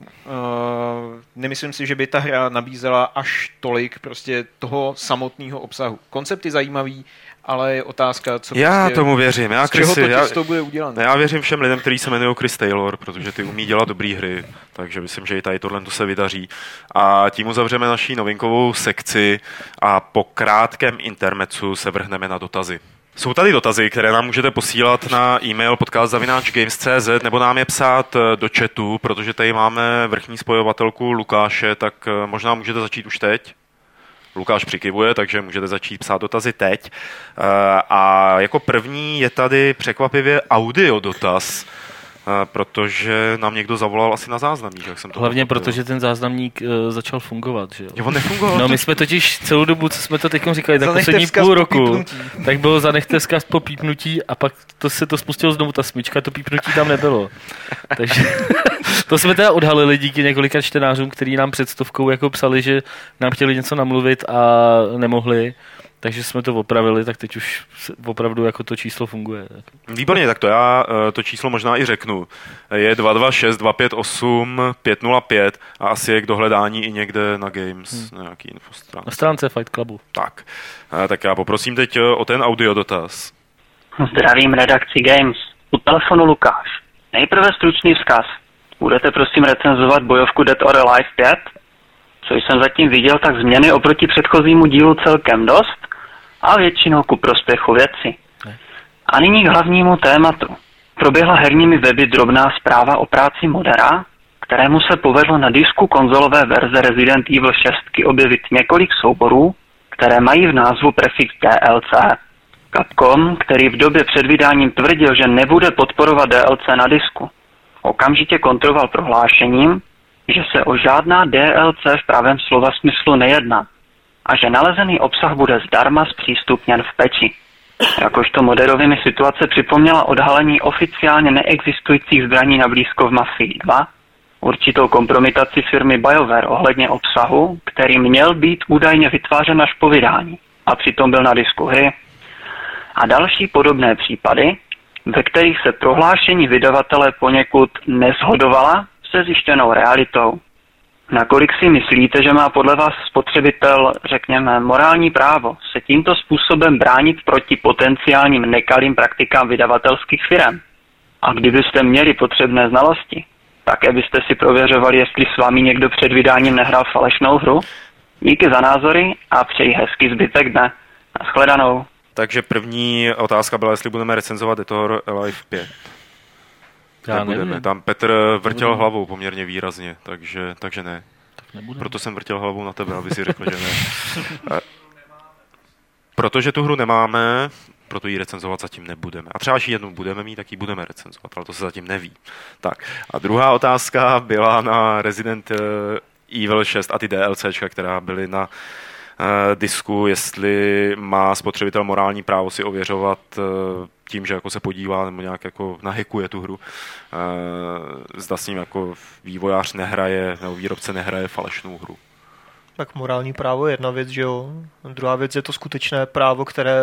Uh, nemyslím si, že by ta hra nabízela až tolik prostě toho samotného obsahu. Koncept je zajímavý, ale je otázka, co Já prostě, tomu věřím. Já, Chrisi, to já, bude udělané. já věřím všem lidem, kteří se jmenují Chris Taylor, protože ty umí dělat dobré hry, takže myslím, že i tady tohle to se vydaří. A tím uzavřeme naší novinkovou sekci a po krátkém intermecu se vrhneme na dotazy. Jsou tady dotazy, které nám můžete posílat na e-mail podcast.games.cz nebo nám je psát eh, do chatu, protože tady máme vrchní spojovatelku Lukáše, tak eh, možná můžete začít už teď. Lukáš přikivuje, takže můžete začít psát dotazy teď. Eh, A jako první je tady překvapivě audio dotaz, protože nám někdo zavolal asi na záznamí, jak jsem to Hlavně pochopil. protože ten záznamník uh, začal fungovat, že jo. Jo, on nefungoval. No my jsme totiž celou dobu, co jsme to teď říkali, tak poslední půl po roku, pípnutí. tak bylo zanechte vzkaz po pípnutí a pak to se to spustilo znovu, ta smyčka, to pípnutí tam nebylo. Takže to jsme teda odhalili díky několika čtenářům, kteří nám před stovkou jako psali, že nám chtěli něco namluvit a nemohli. Takže jsme to opravili, tak teď už opravdu jako to číslo funguje. Výborně, tak to já eh, to číslo možná i řeknu. Je 226 258 505 a asi je k dohledání i někde na Games, hmm. nějaký infostrán. Na stránce Fight Clubu. Tak, Eh, tak já poprosím teď eh, o ten audio dotaz. Zdravím redakci Games. U telefonu Lukáš. Nejprve stručný vzkaz. Budete prosím recenzovat bojovku Dead or Alive 5? Co jsem zatím viděl, tak změny oproti předchozímu dílu celkem dost a většinou ku prospěchu věci. A nyní k hlavnímu tématu. Proběhla herními weby drobná zpráva o práci modera, kterému se povedlo na disku konzolové verze Resident Evil 6 objevit několik souborů, které mají v názvu prefix DLC. Capcom, který v době před vydáním tvrdil, že nebude podporovat DLC na disku, okamžitě kontroval prohlášením, že se o žádná DLC v pravém slova smyslu nejedná a že nalezený obsah bude zdarma zpřístupněn v peči. Jakožto moderovými situace připomněla odhalení oficiálně neexistujících zbraní na blízko v Mafii 2, určitou kompromitaci firmy BioWare ohledně obsahu, který měl být údajně vytvářen až po vydání a přitom byl na disku hry, a další podobné případy, ve kterých se prohlášení vydavatele poněkud neshodovala se zjištěnou realitou. Nakolik si myslíte, že má podle vás spotřebitel, řekněme, morální právo se tímto způsobem bránit proti potenciálním nekalým praktikám vydavatelských firm? A kdybyste měli potřebné znalosti, také byste si prověřovali, jestli s vámi někdo před vydáním nehrál falešnou hru? Díky za názory a přeji hezký zbytek dne. Naschledanou. Takže první otázka byla, jestli budeme recenzovat Etor Live 5. Já Nebudeme. nevím. Tam Petr vrtěl Nebudeme. hlavou poměrně výrazně, takže, takže ne. Nebude. Proto jsem vrtěl hlavou na tebe, aby si řekl, že ne. A- Protože tu hru nemáme, proto ji recenzovat zatím nebudeme. A třeba až ji jednou budeme mít, tak ji budeme recenzovat, ale to se zatím neví. Tak a druhá otázka byla na Resident eh, Evil 6 a ty DLCčka, která byly na disku, jestli má spotřebitel morální právo si ověřovat eh, tím, že jako se podívá nebo nějak jako nahekuje tu hru. Eh, Zda s ním jako vývojář nehraje nebo výrobce nehraje falešnou hru. Tak morální právo je jedna věc, že jo. Druhá věc je to skutečné právo, které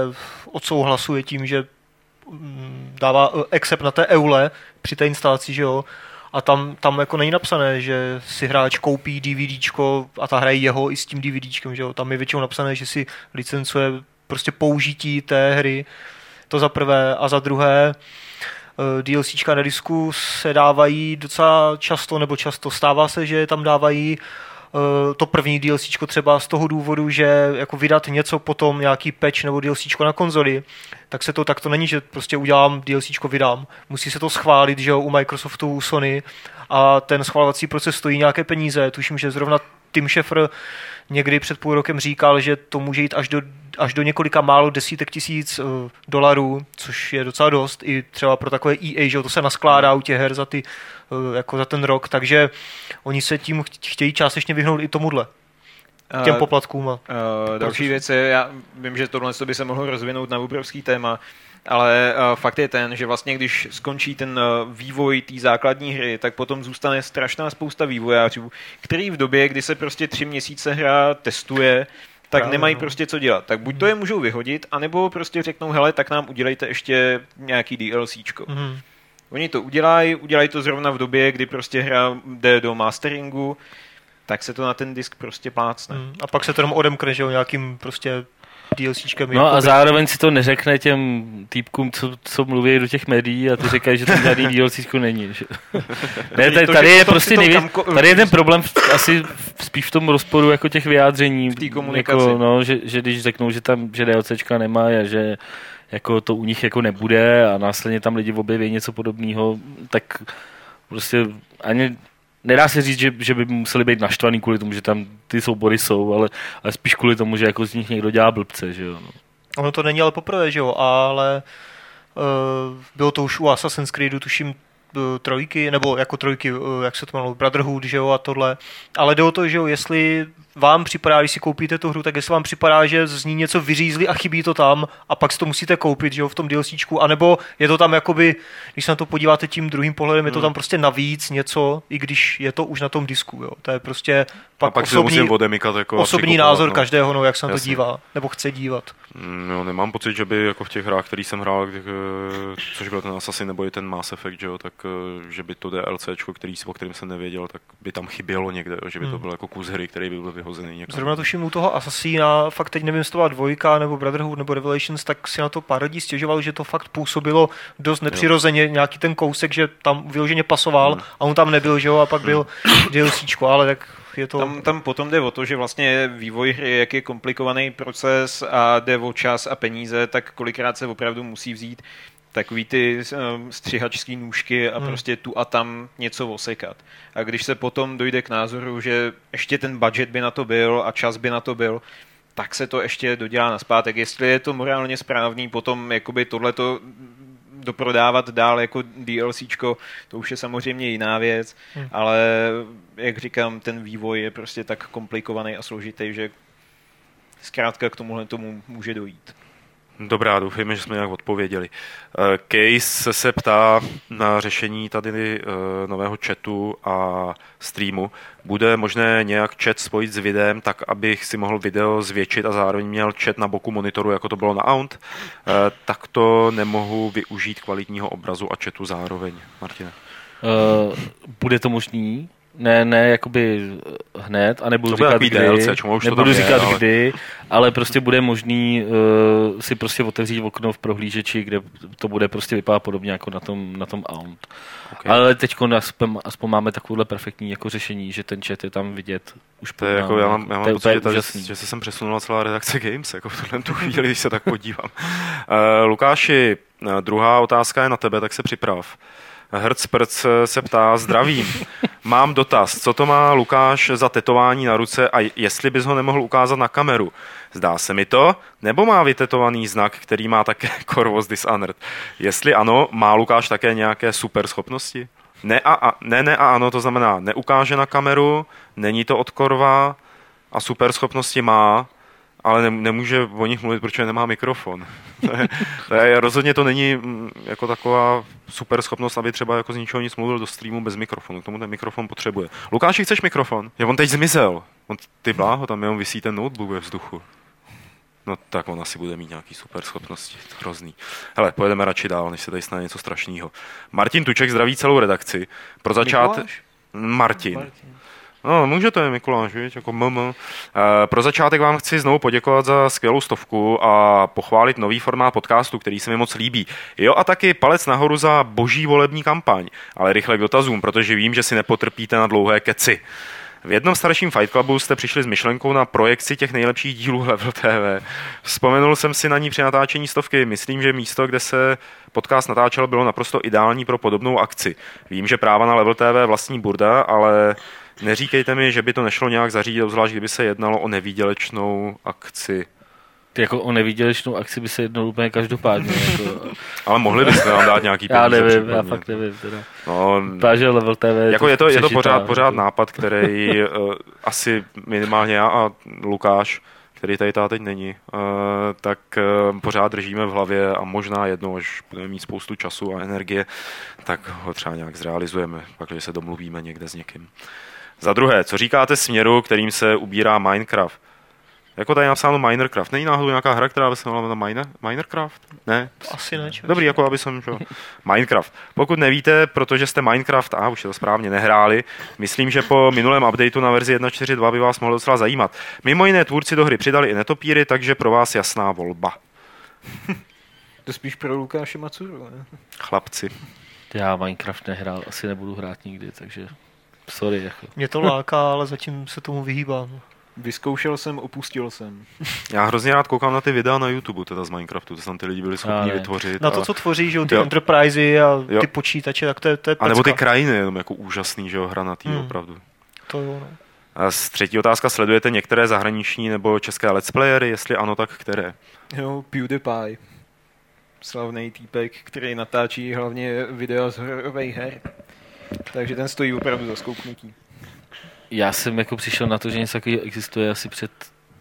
odsouhlasuje tím, že mm, dává eh, accept na té eule při té instalaci, že jo. A tam, tam jako není napsané, že si hráč koupí DVDčko a ta hraje jeho i s tím DVDčkem, že jo. Tam je většinou napsané, že si licencuje prostě použití té hry. To za prvé. A za druhé, eh, DLCčka na disku se dávají docela často, nebo často stává se, že tam dávají to první DLCčko třeba z toho důvodu, že jako vydat něco potom, nějaký patch nebo DLCčko na konzoli, tak se to tak to není, že prostě udělám DLCčko, vydám. Musí se to schválit, že jo, u Microsoftu, u Sony a ten schvalovací proces stojí nějaké peníze. Tuším, že zrovna Tim Schafer někdy před půl rokem říkal, že to může jít až do, až do několika málo desítek tisíc uh, dolarů, což je docela dost, i třeba pro takové EA, že to se naskládá u těch her za, ty, jako za ten rok, takže oni se tím cht- chtějí částečně vyhnout i tomuhle, těm Eh, poplatkům. A, Uh, další věc je, já vím, že tohle by se mohlo rozvinout na obrovský téma, ale uh, fakt je ten, že vlastně když skončí ten uh, vývoj té základní hry, tak potom zůstane strašná spousta vývojářů, který v době, kdy se prostě tři měsíce hra testuje, tak Právě, nemají no. prostě co dělat. Tak buď to je můžou vyhodit, anebo prostě řeknou, hele, tak nám udělejte ještě nějaký DLCčko. mhm. Oni to udělají, udělají to zrovna v době, kdy prostě hra jde do masteringu, tak se to na ten disk prostě plácne. Mm, A pak se to jenom odemkne, že jo, nějakým prostě DLCčkem. No a jakoby. zároveň si to neřekne těm týpkům, co, co mluví do těch médií a ty říkají, že tam žádný DLCčko není. Že? ne, tady, to, tady je prostě kamko- tady je ten problém v- asi v- spíš v tom rozporu jako těch vyjádření. V té komunikaci. Jako, no, že, že, když řeknou, že tam že DLCčka nemá a že jako to u nich jako nebude a následně tam lidi objeví něco podobného, tak prostě ani nedá se říct, že, že by museli být naštvaný kvůli tomu, že tam ty soubory jsou, ale, ale spíš kvůli tomu, že jako z nich někdo dělá blbce, že jo. No. Ono to není ale poprvé, že jo, ale uh, bylo to už u Assassin's Creedu, tuším, uh, trojky, nebo jako trojky, uh, jak se to jmenovalo, Brotherhood, že jo, a tohle. Ale jde o to, že jo, jestli vám připadá, když si koupíte tu hru, tak jestli vám připadá, že z ní něco vyřízli a chybí to tam a pak si to musíte koupit, že jo, v tom DLCčku, anebo je to tam jakoby, když se na to podíváte tím druhým pohledem, je to tam prostě navíc něco, i když je to už na tom disku, jo. To je prostě A pak, pak si to osobní, odemykat. Jako a osobní názor no. každého, no, jak se na to Jasně. dívá, nebo chce dívat. Jo, nemám pocit, že by jako v těch hrách, který jsem hrál, eh, což byl ten Assassin nebo i ten Mass Effect, že, jo, tak eh, že by to DLCčko, který, o kterém jsem nevěděl, tak by tam chybělo někde, že by to Hmm. byl jako kus hry, který by byl vyhozený někam. Zrovna tuším u toho Assassina, fakt teď nevím, jestli to byla dvojka, nebo Brotherhood, nebo Revelations, tak si na to pár lidí stěžoval, že to fakt působilo dost nepřirozeně, nějaký ten kousek, že tam vyloženě pasoval Hmm. a on tam nebyl, že jo, a pak byl DLCčko, ale tak je to... Tam, tam potom jde o to, že vlastně vývoj hry, jak je komplikovaný proces a jde o čas a peníze, tak kolikrát se opravdu musí vzít takový ty um, střihačský nůžky a Hmm. prostě tu a tam něco osekat. A když se potom dojde k názoru, že ještě ten budget by na to byl a čas by na to byl, tak se to ještě dodělá na zpátek. Jestli je to morálně správný, potom jakoby tohleto doprodávat dál jako DLCčko, to už je samozřejmě jiná věc, hmm. ale jak říkám, ten vývoj je prostě tak komplikovaný a složitý, že zkrátka k tomuhle tomu může dojít. Dobrá, doufejme, že jsme nějak odpověděli. Eh, Case se ptá na řešení tady eh, nového chatu a streamu. Bude možné nějak chat spojit s videem tak, abych si mohl video zvětšit a zároveň měl chat na boku monitoru, jako to bylo na Aunt? Eh, tak to nemohu využít kvalitního obrazu a chatu zároveň. Martina. Uh, bude to možný, ne, ne, jakoby hned, a nebudu to říkat kdy, DLC, nebudu je, říkat ale... kdy, ale prostě bude možný uh, si prostě otevřít okno v prohlížeči, kde to bude prostě vypadat podobně jako na tom, na tom Aunt. Okay. Ale teď aspoň, aspoň máme takovouhle perfektní jako řešení, že ten chat je tam vidět už to je jako, já mám, já mám pocit, že, tady, že se sem přesunula celá redakce Games, jako v tuhle tu chvíli, když se tak podívám. Uh, Lukáši, druhá otázka je na tebe, tak se připrav. Hertzprc se ptá, zdravím. Mám dotaz, co to má Lukáš za tetování na ruce a jestli bys ho nemohl ukázat na kameru. Zdá se mi to, nebo má vytetovaný znak, který má také Corvus Dishonored? Jestli ano, má Lukáš také nějaké super schopnosti? Ne a, a, ne, ne a ano, to znamená neukáže na kameru, není to od Korva a super schopnosti má, ale ne, nemůže o nich mluvit, protože nemá mikrofon. to je, to je, rozhodně to není mm, jako taková super schopnost, aby třeba jako z ničeho nic mluvil do streamu bez mikrofonu. K tomu ten mikrofon potřebuje. Lukáši, chceš mikrofon? Je on teď zmizel. On, ty bláho, tam jenom vysí ten notebook ve vzduchu. No tak on asi bude mít nějaký super schopnosti. Hrozný. Hele, pojedeme radši dál, než se tady stane něco strašného. Martin Tuček zdraví celou redakci. Pro začátek... Martin. Martin. No, můžete, Mikuláš, víš, jako mm. Pro začátek vám chci znovu poděkovat za skvělou stovku a pochválit nový formát podcastu, který se mi moc líbí. Jo a taky palec nahoru za boží volební kampaň, ale rychle k dotazům, protože vím, že si nepotrpíte na dlouhé keci. V jednom starším Fight Clubu jste přišli s myšlenkou na projekci těch nejlepších dílů Level TV. Vzpomenul jsem si na ní při natáčení stovky. Myslím, že místo, kde se podcast natáčel, bylo naprosto ideální pro podobnou akci. Vím, že práva na Level TV vlastní Burda, ale Neříkejte mi, že by to nešlo nějak zařídit, obzvlášť kdyby se jednalo o nevýdělečnou akci. Ty jako o nevýdělečnou akci by se jednalo úplně každopádně. Jako... Ale mohli byste nám dát nějaký peníze. Já nevím, případně. já fakt nevím. Teda. No, Páže Level TV. Jako je to, je to pořád, pořád nápad, který uh, asi minimálně já a Lukáš který tady teď není, uh, tak uh, pořád držíme v hlavě a možná jednou, až budeme mít spoustu času a energie, tak ho třeba nějak zrealizujeme, pak, když se domluvíme někde s někým. Za druhé, co říkáte směru, kterým se ubírá Minecraft? Jako tady je napsáno Minercraft. Není náhodou nějaká hra, která by se jmenovala Miner, Minercraft? Ne? Asi ne. Čo, Dobrý, jako aby jsem, čo? Minecraft. Pokud nevíte, protože jste Minecraft, a už je to správně, nehráli, myslím, že po minulém updateu na verzi 1.4.2 by vás mohlo docela zajímat. Mimo jiné tvůrci do hry přidali i netopíry, takže pro vás jasná volba. to spíš pro Lukáše Macuru, ne? Chlapci. Já Minecraft nehrál, asi nebudu hrát nikdy, takže Sorry. Jako. Mě to láká, ale zatím se tomu vyhýbám. Vyzkoušel jsem, opustil jsem. Já hrozně rád koukám na ty videa na YouTube teda z Minecraftu, to tam ty lidi byli schopni vytvořit. Na to, a... co tvoří, že jo, ty jo. enterprisey a jo. ty počítače, tak to je, to je A nebo ty krajiny, jenom jako úžasný, že jo, hra na tý, hmm. opravdu. To jo, no. A z třetí otázka, sledujete některé zahraniční nebo české let's playery, jestli ano, tak které? Jo, PewDiePie. Slavný týpek, který natáčí hlavně videa z hororových her. Takže ten stojí opravdu za skouknutí. Já jsem jako přišel na to, že něco takového existuje asi před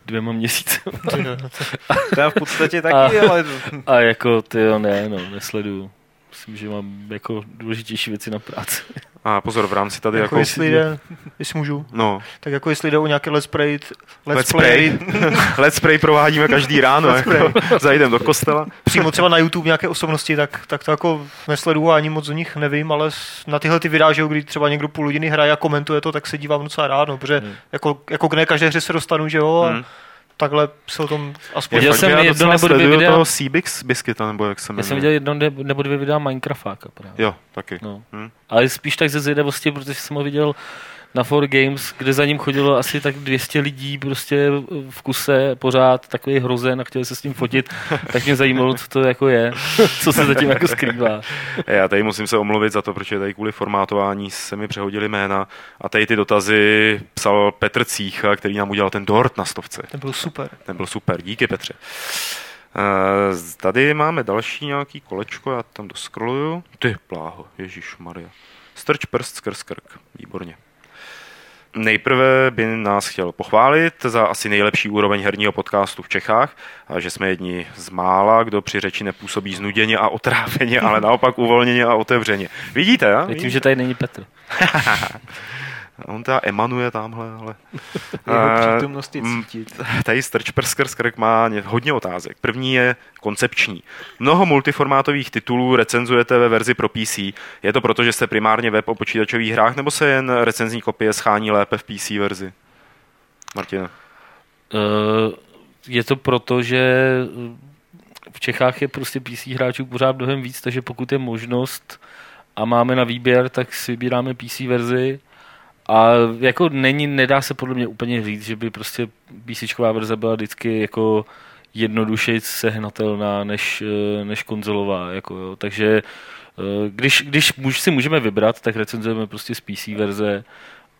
dvěma měsíci. to já v podstatě taky, a, ale... A jako, ty jo, ne, no, nesleduju. Myslím, že mám jako důležitější věci na práci. A pozor, v rámci tady jako... jako jestli jde, jestli můžu, no. tak jako jestli jde o nějaké let's play, let's, let's play, let's play provádíme každý ráno, jako, zajdem do kostela. Přímo třeba na YouTube nějaké osobnosti, tak, tak to jako nesleduju ani moc o nich nevím, ale na tyhle ty videa, že kdy třeba někdo půl hodiny hraje a komentuje to, tak se dívám docela rád, no, protože hmm. jako, jako k ne každé hře se dostanu, že jo, hmm takhle se o tom aspoň... Viděl jsem jedno nebo dvě videa... toho Seabix Biscuita, nebo jak se jmenuje. Já jsem viděl jedno nebo dvě videa Minecrafta. Jo, taky. No. Hmm. Ale spíš tak ze zvědavosti, protože jsem ho viděl na 4 Games, kde za ním chodilo asi tak 200 lidí prostě v kuse pořád takový hrozen a chtěli se s tím fotit, tak mě zajímalo, co to jako je, co se zatím jako skrývá. Já tady musím se omluvit za to, protože tady kvůli formátování se mi přehodili jména a tady ty dotazy psal Petr Cícha, který nám udělal ten dort na stovce. Ten byl super. Ten byl super, díky Petře. Uh, tady máme další nějaký kolečko, já tam doskroluju. Ty pláho, Ježíš Maria. Strč prst skrz krk. Výborně. Nejprve by nás chtěl pochválit za asi nejlepší úroveň herního podcastu v Čechách, a že jsme jedni z mála, kdo při řeči nepůsobí znuděně a otráveně, ale naopak uvolněně a otevřeně. Vidíte, ja? Vidím, že tady není Petr. On teda emanuje tamhle, ale... Jeho Eh, přítomnost je mm, cítit. Tady Strč Prsker Skrk má ně- hodně otázek. První je koncepční. Mnoho multiformátových titulů recenzujete ve verzi pro PC. Je to proto, že jste primárně web o počítačových hrách, nebo se jen recenzní kopie schání lépe v PC verzi? Martina. Eh, je to proto, že v Čechách je prostě PC hráčů pořád mnohem víc, takže pokud je možnost a máme na výběr, tak si vybíráme PC verzi a jako není, nedá se podle mě úplně říct, že by prostě PC verze byla vždycky jako jednodušeji sehnatelná než, eh, než konzolová. Jako jo. Takže eh, když, když si můžeme vybrat, tak recenzujeme prostě z PC verze.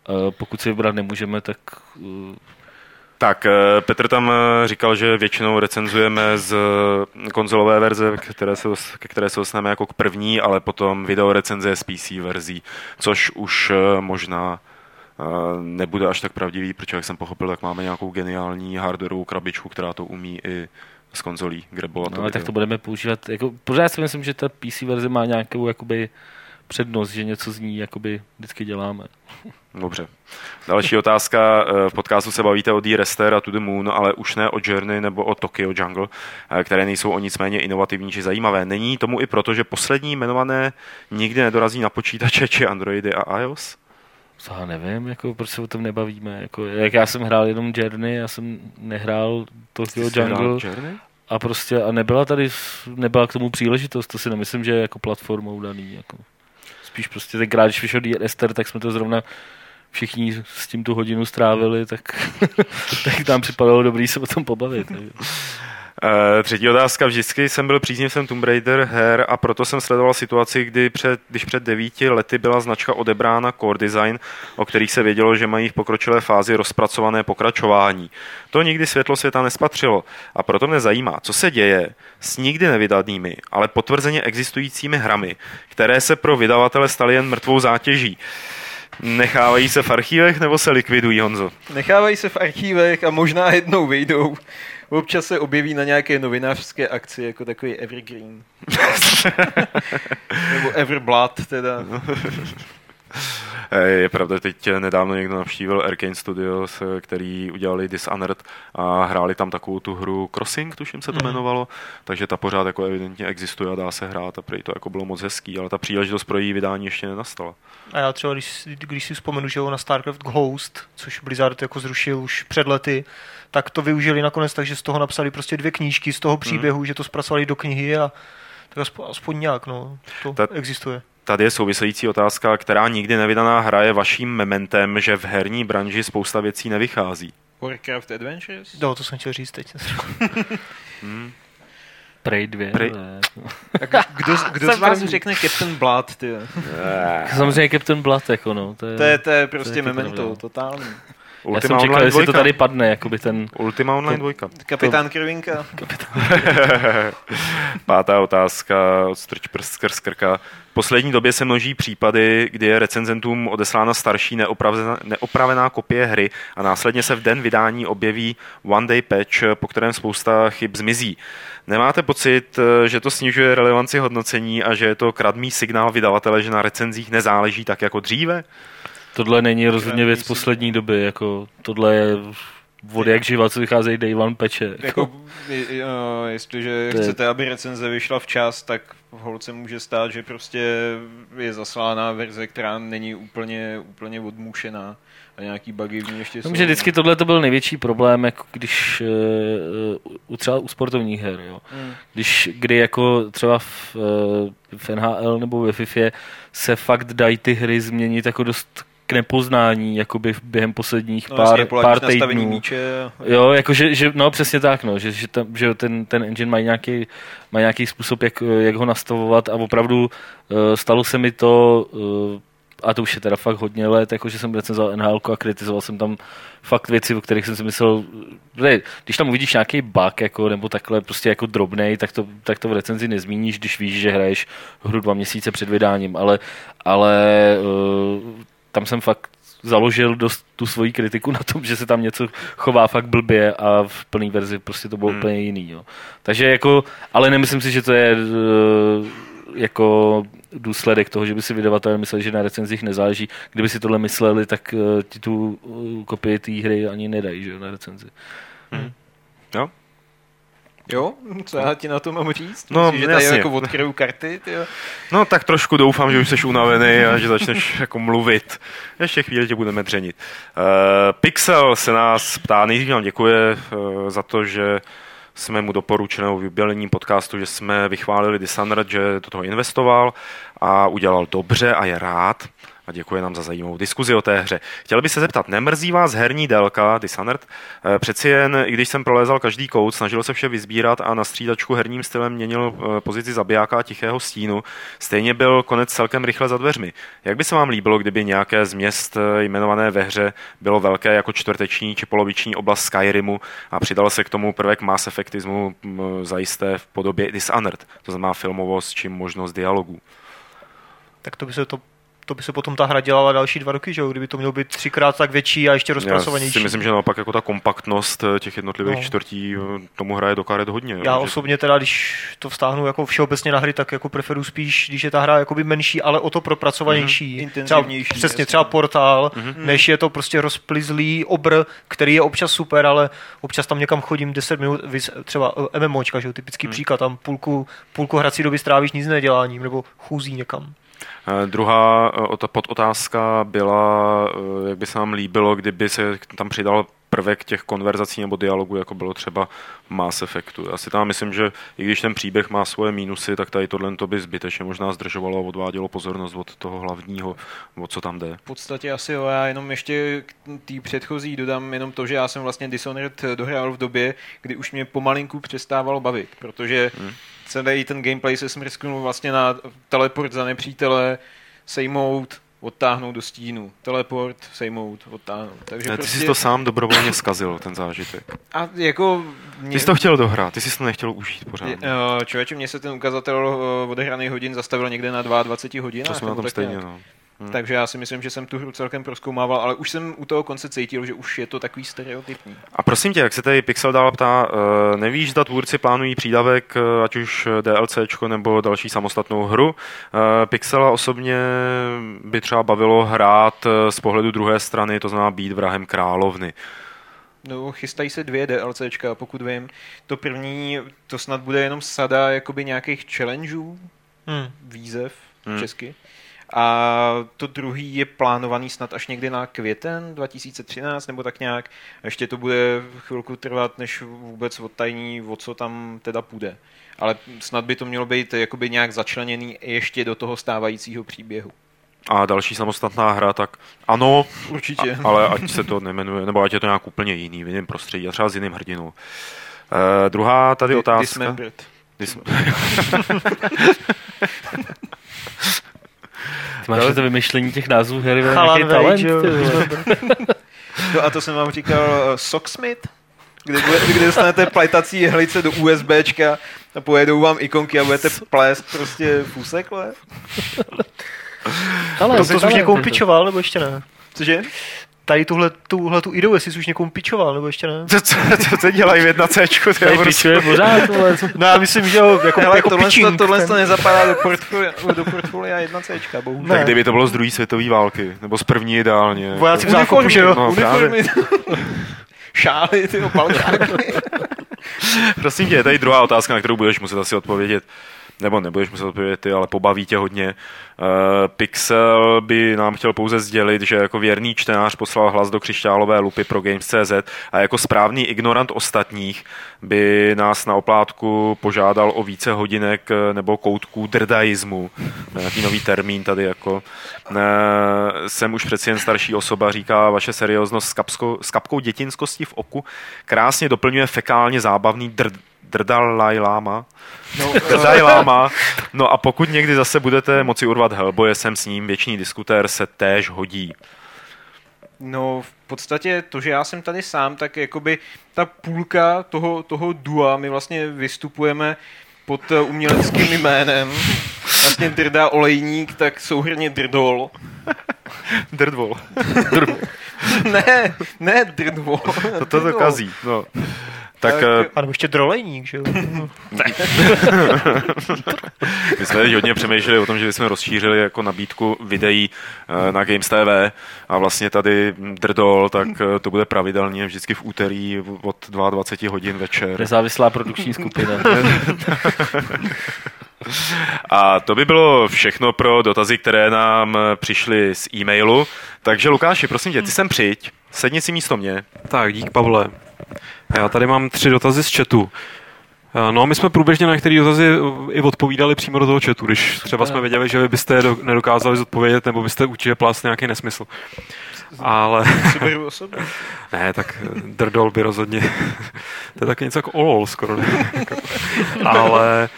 Eh, Pokud si vybrat nemůžeme, tak Tak, Petr tam říkal, že většinou recenzujeme z konzolové verze, které se, ke které se dostaneme jako k první, ale potom video recenze z PC verzí, což už možná nebude až tak pravdivý, protože jak jsem pochopil, tak máme nějakou geniální hardwareovou krabičku, která to umí i z konzolí, kde bylo to No, ale tak to budeme používat. Jako, pořád si myslím, že ta PC verze má nějakou jakoby, přednost, že něco z ní jakoby, vždycky děláme. Dobře. Další otázka. Eh, V podcastu se bavíte o D-Rester a To the Moon, ale už ne o Journey nebo o Tokyo Jungle, eh, které nejsou o nic méně inovativní či zajímavé. Není tomu i proto, že poslední jmenované nikdy nedorazí na počítače či Androidy a iOS? Co já nevím, jako, proč se o tom nebavíme. Jako, jak já jsem hrál jenom Journey, já jsem nehrál Tokyo Jsi Jungle a prostě a nebyla tady, nebyla k tomu příležitost, to si nemyslím, že je jako platformou daný. Jako. Spíš prostě tenkrát, když vyšel Esther, tak jsme to zrovna všichni s tím tu hodinu strávili, tak, tak nám připadalo dobrý se o tom pobavit. Uh, třetí otázka. Vždycky jsem byl příznivcem Tomb Raider her a proto jsem sledoval situaci, kdy před, když před devíti lety byla značka odebrána Core Design, o kterých se vědělo, že mají v pokročilé fázi rozpracované pokračování. To nikdy světlo světa nespatřilo a proto mě zajímá, co se děje s nikdy nevydanými, ale potvrzeně existujícími hrami, které se pro vydavatele staly jen mrtvou zátěží. Nechávají se v archívech nebo se likvidují, Honzo? Nechávají se v archívech a možná jednou vyjdou. Občas se objeví na nějaké novinářské akci, jako takový Evergreen. Nebo Everblood, teda. Je pravda, teď nedávno někdo navštívil Arkane Studios, který udělali Dishonored a hráli tam takovou tu hru Crossing, tuším se to Mhm. jmenovalo, takže ta pořád jako evidentně existuje a dá se hrát a prý to jako bylo moc hezký, ale ta příležitost pro její vydání ještě nenastala. A já třeba, když, si- když si vzpomenu, že jo, na StarCraft Ghost, což Blizzard jako zrušil už před lety, tak to využili nakonec tak, že z toho napsali prostě dvě knížky z toho příběhu, že to zpracovali do knihy a tak aspoň, aspoň nějak, no, to Ta- existuje. Tady je související otázka, která nikdy nevydaná hra je vaším mementem, že v herní branži spousta věcí nevychází. Warcraft Adventures? No, to jsem chtěl říct teď. Prey 2. Prey- ne. A kdo, kdo z vás řekne Captain Blood, ty? Samozřejmě Captain Blood, jako no. To je, To je, to je prostě to je memento, pravda. Totální. já jsem Ultima čekal, Online jestli to 2. tady padne, jakoby ten... Ultima Online 2. Kapitán Krvinka. Pátá otázka od Strč prst skrz krka. V poslední době se množí případy, kdy je recenzentům odeslána starší neopravená, neopravená kopie hry a následně se v den vydání objeví one day patch, po kterém spousta chyb zmizí. Nemáte pocit, že to snižuje relevanci hodnocení a že je to kradmý signál vydavatele, že na recenzích nezáleží tak jako dříve? Tohle není rozhodně věc poslední doby, jako tohle je od jak živa, co vycházejí day one peče. Jako, je- jo, jestliže To je- chcete, aby recenze vyšla včas, tak v holce může stát, že prostě je zaslána verze, která není úplně, úplně odmušená a nějaký bugy v ní ještě jsou. Myslím, že vždycky tohle to byl největší problém, jako když uh, u, třeba u sportovních her, jo. Mm. Když, kdy jako třeba v, eh, v NHL nebo ve FIFA se fakt dají ty hry změnit jako dost k nepoznání, jakoby během posledních No, pár, jasně, pár týdnů. míče. Jo, jakože, že, no přesně tak, no, že, že, tam, že ten, ten engine má nějaký, má nějaký způsob, jak, jak ho nastavovat a opravdu uh, stalo se mi to uh, a to už je teda fakt hodně let, jako že jsem recenzoval NHL a kritizoval jsem tam fakt věci, o kterých jsem si myslel, že když tam uvidíš nějaký bug jako, nebo takhle prostě jako drobnej, tak to, tak to v recenzi nezmíníš, když víš, že hraješ hru dva měsíce před vydáním, ale, ale uh, tam jsem fakt založil dost tu svoji kritiku na tom, že se tam něco chová fakt blbě a v plné verzi prostě to bylo hmm. úplně jiný. Jo. Takže jako, ale nemyslím si, že to je uh, jako důsledek toho, že by si vydavatelé mysleli, že na recenzích nezáleží. Kdyby si tohle mysleli, tak uh, ti tu uh, kopii té hry ani nedají že, na recenzi. Hmm. Jo, Jo, co já ti na to mám říct? No, Myslíš, že tady jasně. jako odkryju karty, tyjo? No tak trošku doufám, že už jsi unavený a že začneš jako mluvit. Ještě chvíli tě budeme dřenit. Uh, Pixel se nás ptá, nejdřív vám děkuje uh, za to, že jsme mu doporučili v jubilejním podcastu, že jsme vychválili Dishonored, že do toho investoval a udělal dobře a je rád a děkuje nám za zajímavou diskuzi o té hře. Chtěl bych se zeptat, nemrzí vás herní délka Dishonored? Eh, Přeci jen, i když jsem prolézal každý kout, snažil se vše vyzbírat a na střídačku herním stylem měnil eh, pozici zabijáka a tichého stínu, stejně byl konec celkem rychle za dveřmi. Jak by se vám líbilo, kdyby nějaké z měst eh, jmenované ve hře bylo velké jako čtvrteční či poloviční oblast Skyrimu a přidal se k tomu prvek Mass Effectismu m, zajisté v podobě Dishonored, to znamená filmovost či možnost dialogů. Tak to by se to to by se potom ta hra dělala další dva roky, že jo? Kdyby to mělo být třikrát tak větší a ještě Já rozpracovanější. si myslím, že naopak jako ta kompaktnost eh, těch jednotlivých No. čtvrtí eh, tomu hraje do karet hodně. jo, Já že- osobně teda, když to vztáhnu jako všeobecně na hry, tak jako preferuji spíš, když je ta hra jakoby menší, ale o to propracovanější. Mhm. Třeba, Intenzivnější, přesně, jasně. třeba portál, Mhm. než je to prostě rozplizlý obr, který je občas super, ale občas tam někam chodím 10 minut, třeba eh, MMOčka, že jo, typický Mhm. příklad, tam půlku, půlku hrací doby strávíš nic neděláním, nebo chůzí někam. Eh, Druhá eh, ota- podotázka byla, eh, jak by se nám líbilo, kdyby se tam přidal prvek těch konverzací nebo dialogů, jako bylo třeba Mass Effectu. Já si tam myslím, že i když ten příběh má svoje mínusy, tak tady tohle to by zbytečně možná zdržovalo a odvádělo pozornost od toho hlavního, o co tam jde. V podstatě asi jo, já jenom ještě k té předchozí dodám jenom to, že já jsem vlastně Dishonored dohrál v době, kdy už mě pomalinku přestávalo bavit, protože Hmm. celý ten gameplay se smrsknul vlastně na teleport za nepřítele, sejmout, odtáhnout do stínu, teleport, sejmout, odtáhnout. Takže Ne, Ty prostě, jsi to sám dobrovolně zkazil, ten zážitek. a jako Ty jsi to chtěl dohrát, ty jsi to nechtěl užít pořád. Eh, Člověče, mně se ten ukazatel eh, odehraných hodin zastavil někde na 22 hodinách. To jsme na tom tak stejně, nějak. no. Hmm. Takže já si myslím, že jsem tu hru celkem proskoumával, ale už jsem u toho konce cítil, že už je to takový stereotypní. A prosím tě, jak se tady Pixel dál ptá, eh, nevíš, zda tvůrci plánují přídavek, eh, ať už DLCčko nebo další samostatnou hru. Eh, Pixela osobně by třeba bavilo hrát z pohledu druhé strany, to znamená být vrahem královny. No, chystají se dvě DLCčka, pokud vím. To první, to snad bude jenom sada jakoby nějakých challengeů, Hmm. výzev Hmm. česky. A to druhý je plánovaný snad až někdy na květen 2013 nebo tak nějak. Ještě to bude chvilku trvat, než vůbec odtajní, o co tam teda půjde. Ale snad by to mělo být jakoby nějak začleněný ještě do toho stávajícího příběhu. A další samostatná hra, tak ano, Určitě. a, ale ať se to nemenuje, nebo ať je to nějak úplně jiný, v jiném prostředí, a třeba s jiným hrdinou. Uh, druhá tady otázka. Dismembered. Dis- Ty máš to vymyšlení těch názvů Chalan nějaký talent. No a to jsem vám říkal uh, Socksmith, kdy, bude, kdy dostanete pletací jehlice do USBčka a pojedou vám ikonky a budete plést prostě fůsekle. Talent, To jsi už talent. někomu pičoval, nebo ještě ne? Cože? Tady tuhle, tuhle tu ideu, jestli jsi už někomu pičoval, nebo ještě ne? Co, co, co, co dělají v jedna C? Tady pičuje pořád, co- No já myslím, že jo, jako, Hele, jako tohle, pitching, to, tohle ten- to nezapadá do portfolia, do portfolia 1C, bohužel. Tak kdyby to bylo z druhé světové války, nebo z první ideálně. Vojáci v jako- zákopu, že jo? No, uniformy, šály, ty opalčáky. Prosím tě, je tady druhá otázka, na kterou budeš muset asi odpovědět. Nebo nebudeš muset odpovědět ty, ale pobaví tě hodně. Uh, Pixel by nám chtěl pouze sdělit, že jako věrný čtenář poslal hlas do křišťálové lupy pro Games.cz a jako správný ignorant ostatních by nás na oplátku požádal o více hodinek eh, nebo koutků drdaismu. Nějaký nový termín tady jako. Uh, jsem už přeci jen starší osoba, říká vaše serióznost s, kapsko, s kapkou dětinskosti v oku. Krásně doplňuje fekálně zábavný drd, Drdalai Lama. No, Drdalai Lama. No a pokud někdy zase budete moci urvat Hellboye, jsem s ním věčný diskutér se též hodí. No, v podstatě to, že já jsem tady sám, tak jakoby ta půlka toho, toho dua, my vlastně vystupujeme pod eh, uměleckým jménem. Vlastně Drda Olejník, tak souhrně Drdol. Drdvol. ne, ne Drdvol. To to dokazí, no. Tak, eh, A nebo ještě drolejník, že jo? My jsme teď hodně přemýšleli o tom, že bychom rozšířili jako nabídku videí eh, na Games TV a vlastně tady Drdol, tak eh, to bude pravidelně vždycky v úterý od 22 hodin večer. Nezávislá produkční skupina. A to by bylo všechno pro dotazy, které nám eh, přišly z e-mailu. Takže Lukáši, prosím tě, ty sem přijď, sedni si místo mě. Tak, dík Pavle. Já tady mám tři dotazy z chatu. Eh, No a my jsme průběžně na některé dotazy eh, i odpovídali přímo do toho chatu, když třeba jsme věděli, že vy byste nedokázali zodpovědět, nebo byste určitě plást nějaký nesmysl. Ale ne, tak eh, Drdol by rozhodně, to je taky něco jako olol skoro. Ale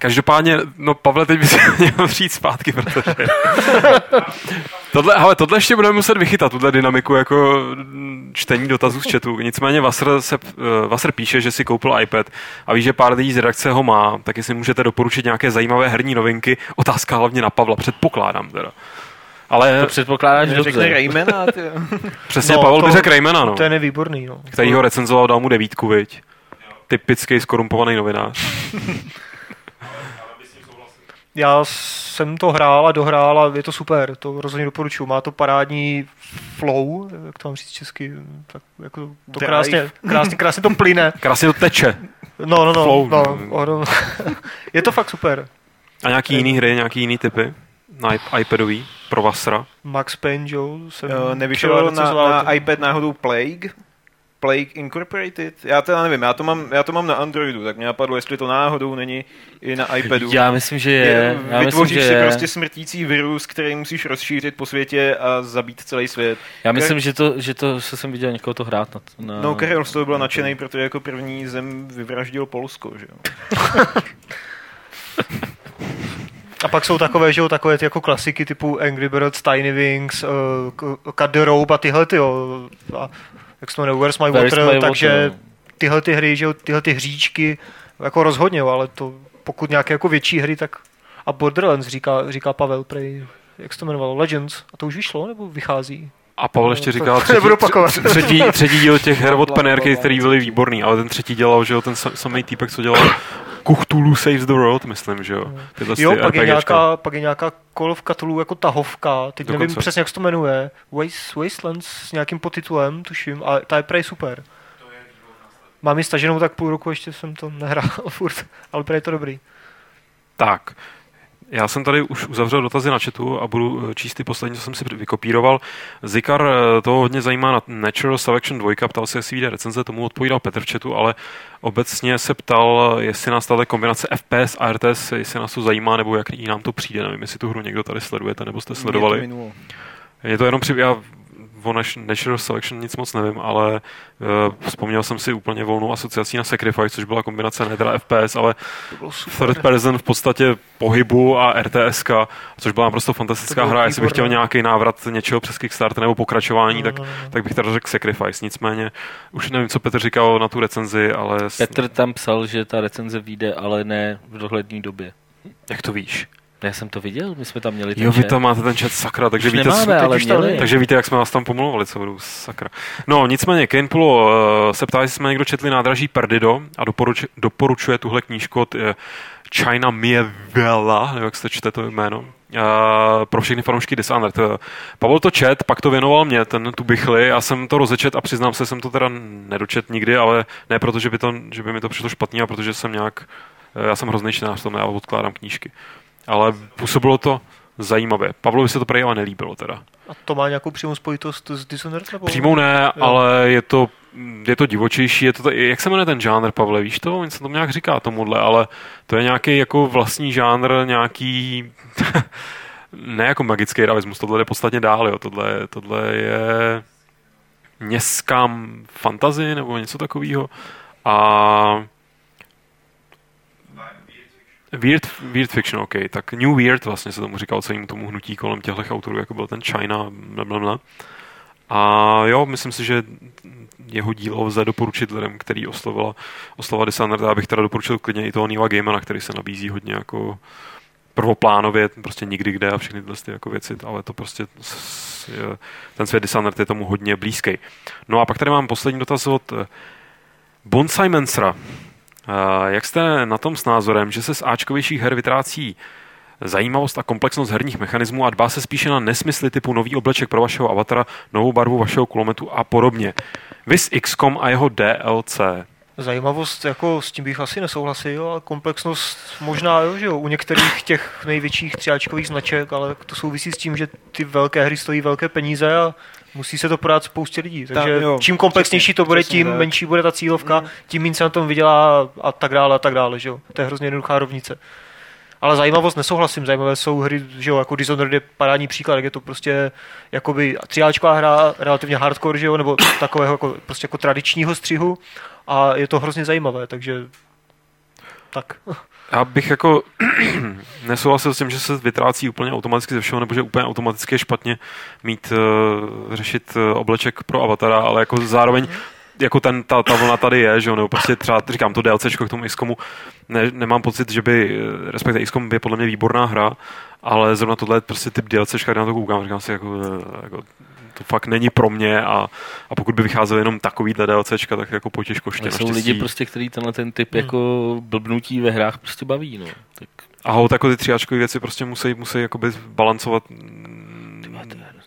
každopádně, no Pavle, teď bys měl přijít zpátky, protože tohle, ale tohle ještě budeme muset vychytat, tuhle dynamiku jako mm, čtení dotazů z chatu. Nicméně Vasr, se, eh, Vasr píše, že si koupil iPad a ví, že pár lidí z redakce ho má, tak jestli můžete doporučit nějaké zajímavé herní novinky, otázka hlavně na Pavla, předpokládám teda. Ale To předpokládáš Řekne dobře. Raymana, přesně No, Pavel by to- řekl Raymana, no, Ten je výborný, no. který ho recenzoval, dal mu devítku, viď? Typický skorumpovaný novinář. Já jsem to hrál a dohrál a je to super, to rozhodně doporučuju. Má to parádní flow, jak to mám říct česky, tak jako to Drive. krásně, krásně, krásně to plyne. Krásně to teče. No, no, no, Flow. no, no, no. Je to fakt super. A nějaký jiný hry, nějaký jiný typy? Na iP- iPadový, pro Vasra. Max Payne, Joe, jsem Jo, třeba Nevyšel na, na iPad náhodou Plague? Plague Incorporated? Já teda nevím, já to, mám, já to mám na Androidu, tak mě napadlo, jestli to náhodou není i na iPadu. Já myslím, že je. Já myslím, Vytvoříš že si je. prostě smrtící virus, který musíš rozšířit po světě a zabít celý svět. Já myslím, že to, že to, že jsem viděl někoho to hrát na, na... No, Karel z toho byl nadšený, protože jako první zem vyvraždil Polsko, že jo. A pak jsou takové, že jo, takové ty jako klasiky typu Angry Birds, Tiny Wings, uh, Cut the Rope a tyhle ty, jo. A jak se to jmenuje, Where's My Where's Water, My takže Water, no. tyhle ty hry, že tyhle ty hříčky, jako rozhodně, ale to pokud nějaké jako větší hry, tak a Borderlands říká, říká Pavel prej, jak se to jmenovalo, Legends, a to už vyšlo, nebo vychází? A Pavel ještě říkal třetí, tři- třetí, třetí díl těch her od Penérky, který byly výborný, ale ten třetí dělal, že jo, ten sam- samý týpek, co dělal Cthulhu Saves the World, myslím, že jo. Tyhle Jo, pak je, nějaká, pak je nějaká Call of Cthulhu jako tahovka, teď nevím Dokonce. přesně, jak se to jmenuje, Waste, Wastelands s nějakým podtitulem, tuším, a ta je prej super. Mám ji staženou tak půl roku, ještě jsem to nehrál furt, ale prej je to dobrý. Tak, já jsem tady už uzavřel dotazy na chatu a budu eh, číst ty poslední, co jsem si vykopíroval. Zikar eh, to hodně zajímá na Natural Selection 2, ptal se, jestli vyjde recenze, tomu odpovídal Petr v chatu, ale obecně se ptal, jestli nás tato kombinace FPS a RTS, jestli nás to zajímá, nebo jak nám to přijde. Nevím, jestli tu hru někdo tady sledujete, nebo jste sledovali. Mě to minulo. Je to jenom při... Já o Nat- Natural Selection nic moc nevím, ale uh, vzpomněl jsem si úplně volnou asociací na Sacrifice, což byla kombinace ne teda FPS, ale third person v podstatě pohybu a RTSK, což byla naprosto fantastická hra. Jestli bych chtěl nějaký návrat něčeho přes Kickstarter nebo pokračování, No, tak, no, no. tak bych teda řekl Sacrifice. Nicméně, už nevím, co Petr říkal na tu recenzi, ale Petr tam psal, že ta recenze vyjde, ale ne v dohledné době. jak to víš? Já jsem to viděl, my jsme tam měli ten Jo, vy tam máte ten chat sakra, takže Už víte, nemáme, ale už tam měli. Takže víte, jak jsme vás tam pomluvali, co budu sakra. No, nicméně, Kane Pulo uh, se ptá, jestli jsme někdo četli nádraží Perdido a doporuč, doporučuje tuhle knížku od uh, China Mievela, nebo jak se čte to jméno, uh, pro všechny fanoušky Dishonored. Uh, Pavel to čet, pak to věnoval mě, ten tu bychli, já jsem to rozečet a přiznám se, jsem to teda nedočet nikdy, ale ne proto, že by, to, že by mi to přišlo špatně, a protože jsem nějak, uh, já jsem hrozný čtenář, to já odkládám knížky. Ale působilo to zajímavě. Pavlovi se to prej ale nelíbilo teda. A to má nějakou přímou spojitost s Dishonored? Nebo? Přímou ne, Jo. ale je to, je to divočejší, je to, ta- jak se jmenuje ten žánr, Pavle, víš to? On se to nějak říká tomuhle, ale to je nějaký jako vlastní žánr, nějaký, ne jako magický realismus, tohle jde podstatně dál, jo. Tohle, tohle je městská fantazie nebo něco takového. A Weird, weird fiction, OK. Tak New Weird vlastně se tomu říkal celému tomu hnutí kolem těchto autorů, jako byl ten China, blablabla. A jo, myslím si, že jeho dílo lze doporučit lidem, který oslovila, oslovila Dishonored. Já bych teda doporučil klidně i toho Neila Gamena, který se nabízí hodně jako prvoplánově, prostě nikdy kde a všechny tyhle ty jako věci, ale to prostě ten svět Dishonored je tomu hodně blízký. No a pak tady mám poslední dotaz od Bonsai Mensra. Eh, jak jste na tom s názorem, že se z Ačkovějších her vytrácí zajímavost a komplexnost herních mechanismů a dbá se spíše na nesmysly typu nový obleček pro vašeho avatara, novou barvu vašeho kulometu a podobně. Vys XCOM a jeho DLC. Zajímavost, jako s tím bych asi nesouhlasil, ale komplexnost možná, jo, že jo, u některých těch největších třiáčkových značek, ale to souvisí s tím, že ty velké hry stojí velké peníze a musí se to podat spoustě lidí. Takže tak, jo, čím komplexnější to bude, tím tak. menší bude ta cílovka, mm. tím méně se na tom vydělá a tak dále a tak dále, že jo. To je hrozně jednoduchá rovnice. Ale zajímavost nesouhlasím, zajímavé jsou hry, že jo, jako Dishonored je parádní příklad, jak je to prostě jakoby triáčková hra, relativně hardcore, že jo, nebo takového jako, prostě jako tradičního střihu a je to hrozně zajímavé, takže tak. Já bych jako nesouhlasil s tím, že se vytrácí úplně automaticky ze všeho, nebo že úplně automaticky je špatně mít, uh, řešit uh, obleček pro avatara, ale jako zároveň jako ten, ta, ta vlna tady je, že jo, nebo prostě třeba, říkám to DLCčko k tomu XCOMu, ne, nemám pocit, že by, eh, respektive XCOM je podle mě výborná hra, ale zrovna tohle je prostě typ DLCčka, na to koukám, říkám si, jako, jako to fakt není pro mě a, a pokud by vycházel jenom takový DLCčka, tak jako potěžko ještě Jsou lidi prostě, který tenhle ten typ hmm. jako blbnutí ve hrách prostě baví, no. Tak... A ho, jako ty třiáčkové věci prostě musí, musí jakoby balancovat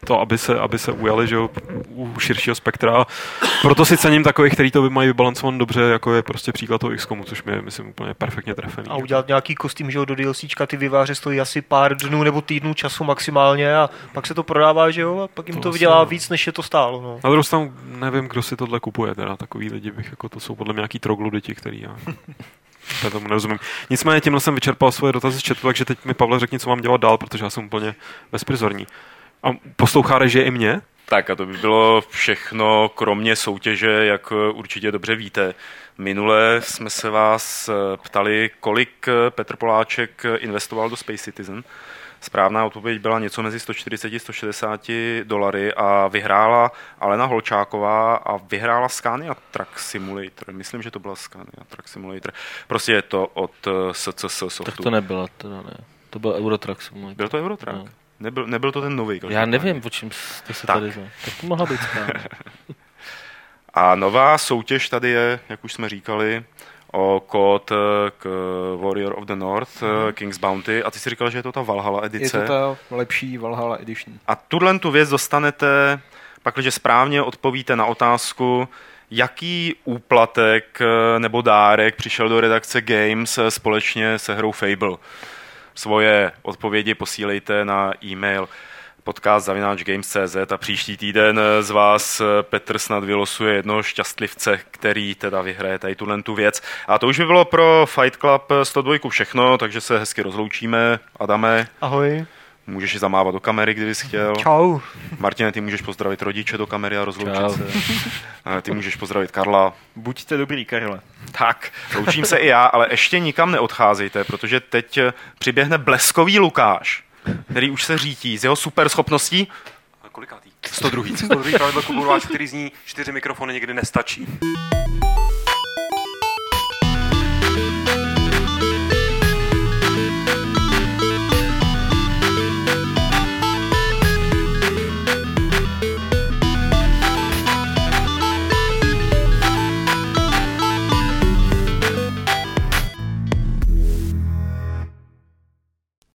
to, aby se, aby se ujali že jo, u širšího spektra. Proto si cením takových, který to mají vybalancovat dobře, jako je prostě příklad toho XCOMu, což mi je, myslím, úplně perfektně trefený. A udělat nějaký kostým, že jo, do DLCčka ty vyváře stojí asi pár dnů nebo týdnů času maximálně a pak se to prodává, že jo, a pak jim to, to vydělá no. víc, než je to stálo. No. Na druhou stranu nevím, kdo si tohle kupuje, teda takový lidi bych, jako to jsou podle mě nějaký děti, který já já tomu nerozumím. Nicméně tímhle jsem vyčerpal svoje dotazy z chatu, takže teď mi Pavle řekni, co mám dělat dál, protože já jsem úplně bezprizorní. A poslouchá režie i mě? Tak a to by bylo všechno, kromě soutěže, jak určitě dobře víte. Minule jsme se vás ptali, kolik Petr Poláček investoval do Space Citizen. Správná odpověď byla něco mezi 140 a 160 dolary a vyhrála Alena Holčáková a vyhrála Scania Truck Simulator. Myslím, že to byla Scania Truck Simulator. Prostě je to od SCS softu. Tak to nebylo, to ne. To byl Eurotruck Simulator. Byl to Eurotruck? No. Nebyl, nebyl to ten nový. Já nevím, o čem jste se tak. tady znal. Tak to mohla být A nová soutěž tady je, jak už jsme říkali, o kód eh, k Warrior of the North, mm. King's Bounty, a ty jsi říkal, že je to ta Valhalla edice. Je to ta lepší Valhalla edition. A tuhle tu věc dostanete, pakliže správně odpovíte na otázku, jaký úplatek eh, nebo dárek přišel do redakce Games společně se hrou Fable. Svoje odpovědi posílejte na e-mail podcast games.cz a příští týden z vás Petr snad vylosuje jednoho šťastlivce, který teda vyhraje tady tuhle tu věc. A to už by bylo pro Fight Club 102 všechno, takže se hezky rozloučíme. Adame. Ahoj. Můžeš zamávat do kamery, kdybys chtěl. Čau. Martine, ty můžeš pozdravit rodiče do kamery a rozloučit Čau. se. Ty můžeš pozdravit Karla. Buďte dobrý, Karle. Tak, loučím se i já, ale ještě nikam neodcházejte, protože teď přiběhne bleskový Lukáš, který už se řítí z jeho super schopností. Kolikátý? 102. 102. pravidlo klubu který zní čtyři mikrofony někdy nestačí.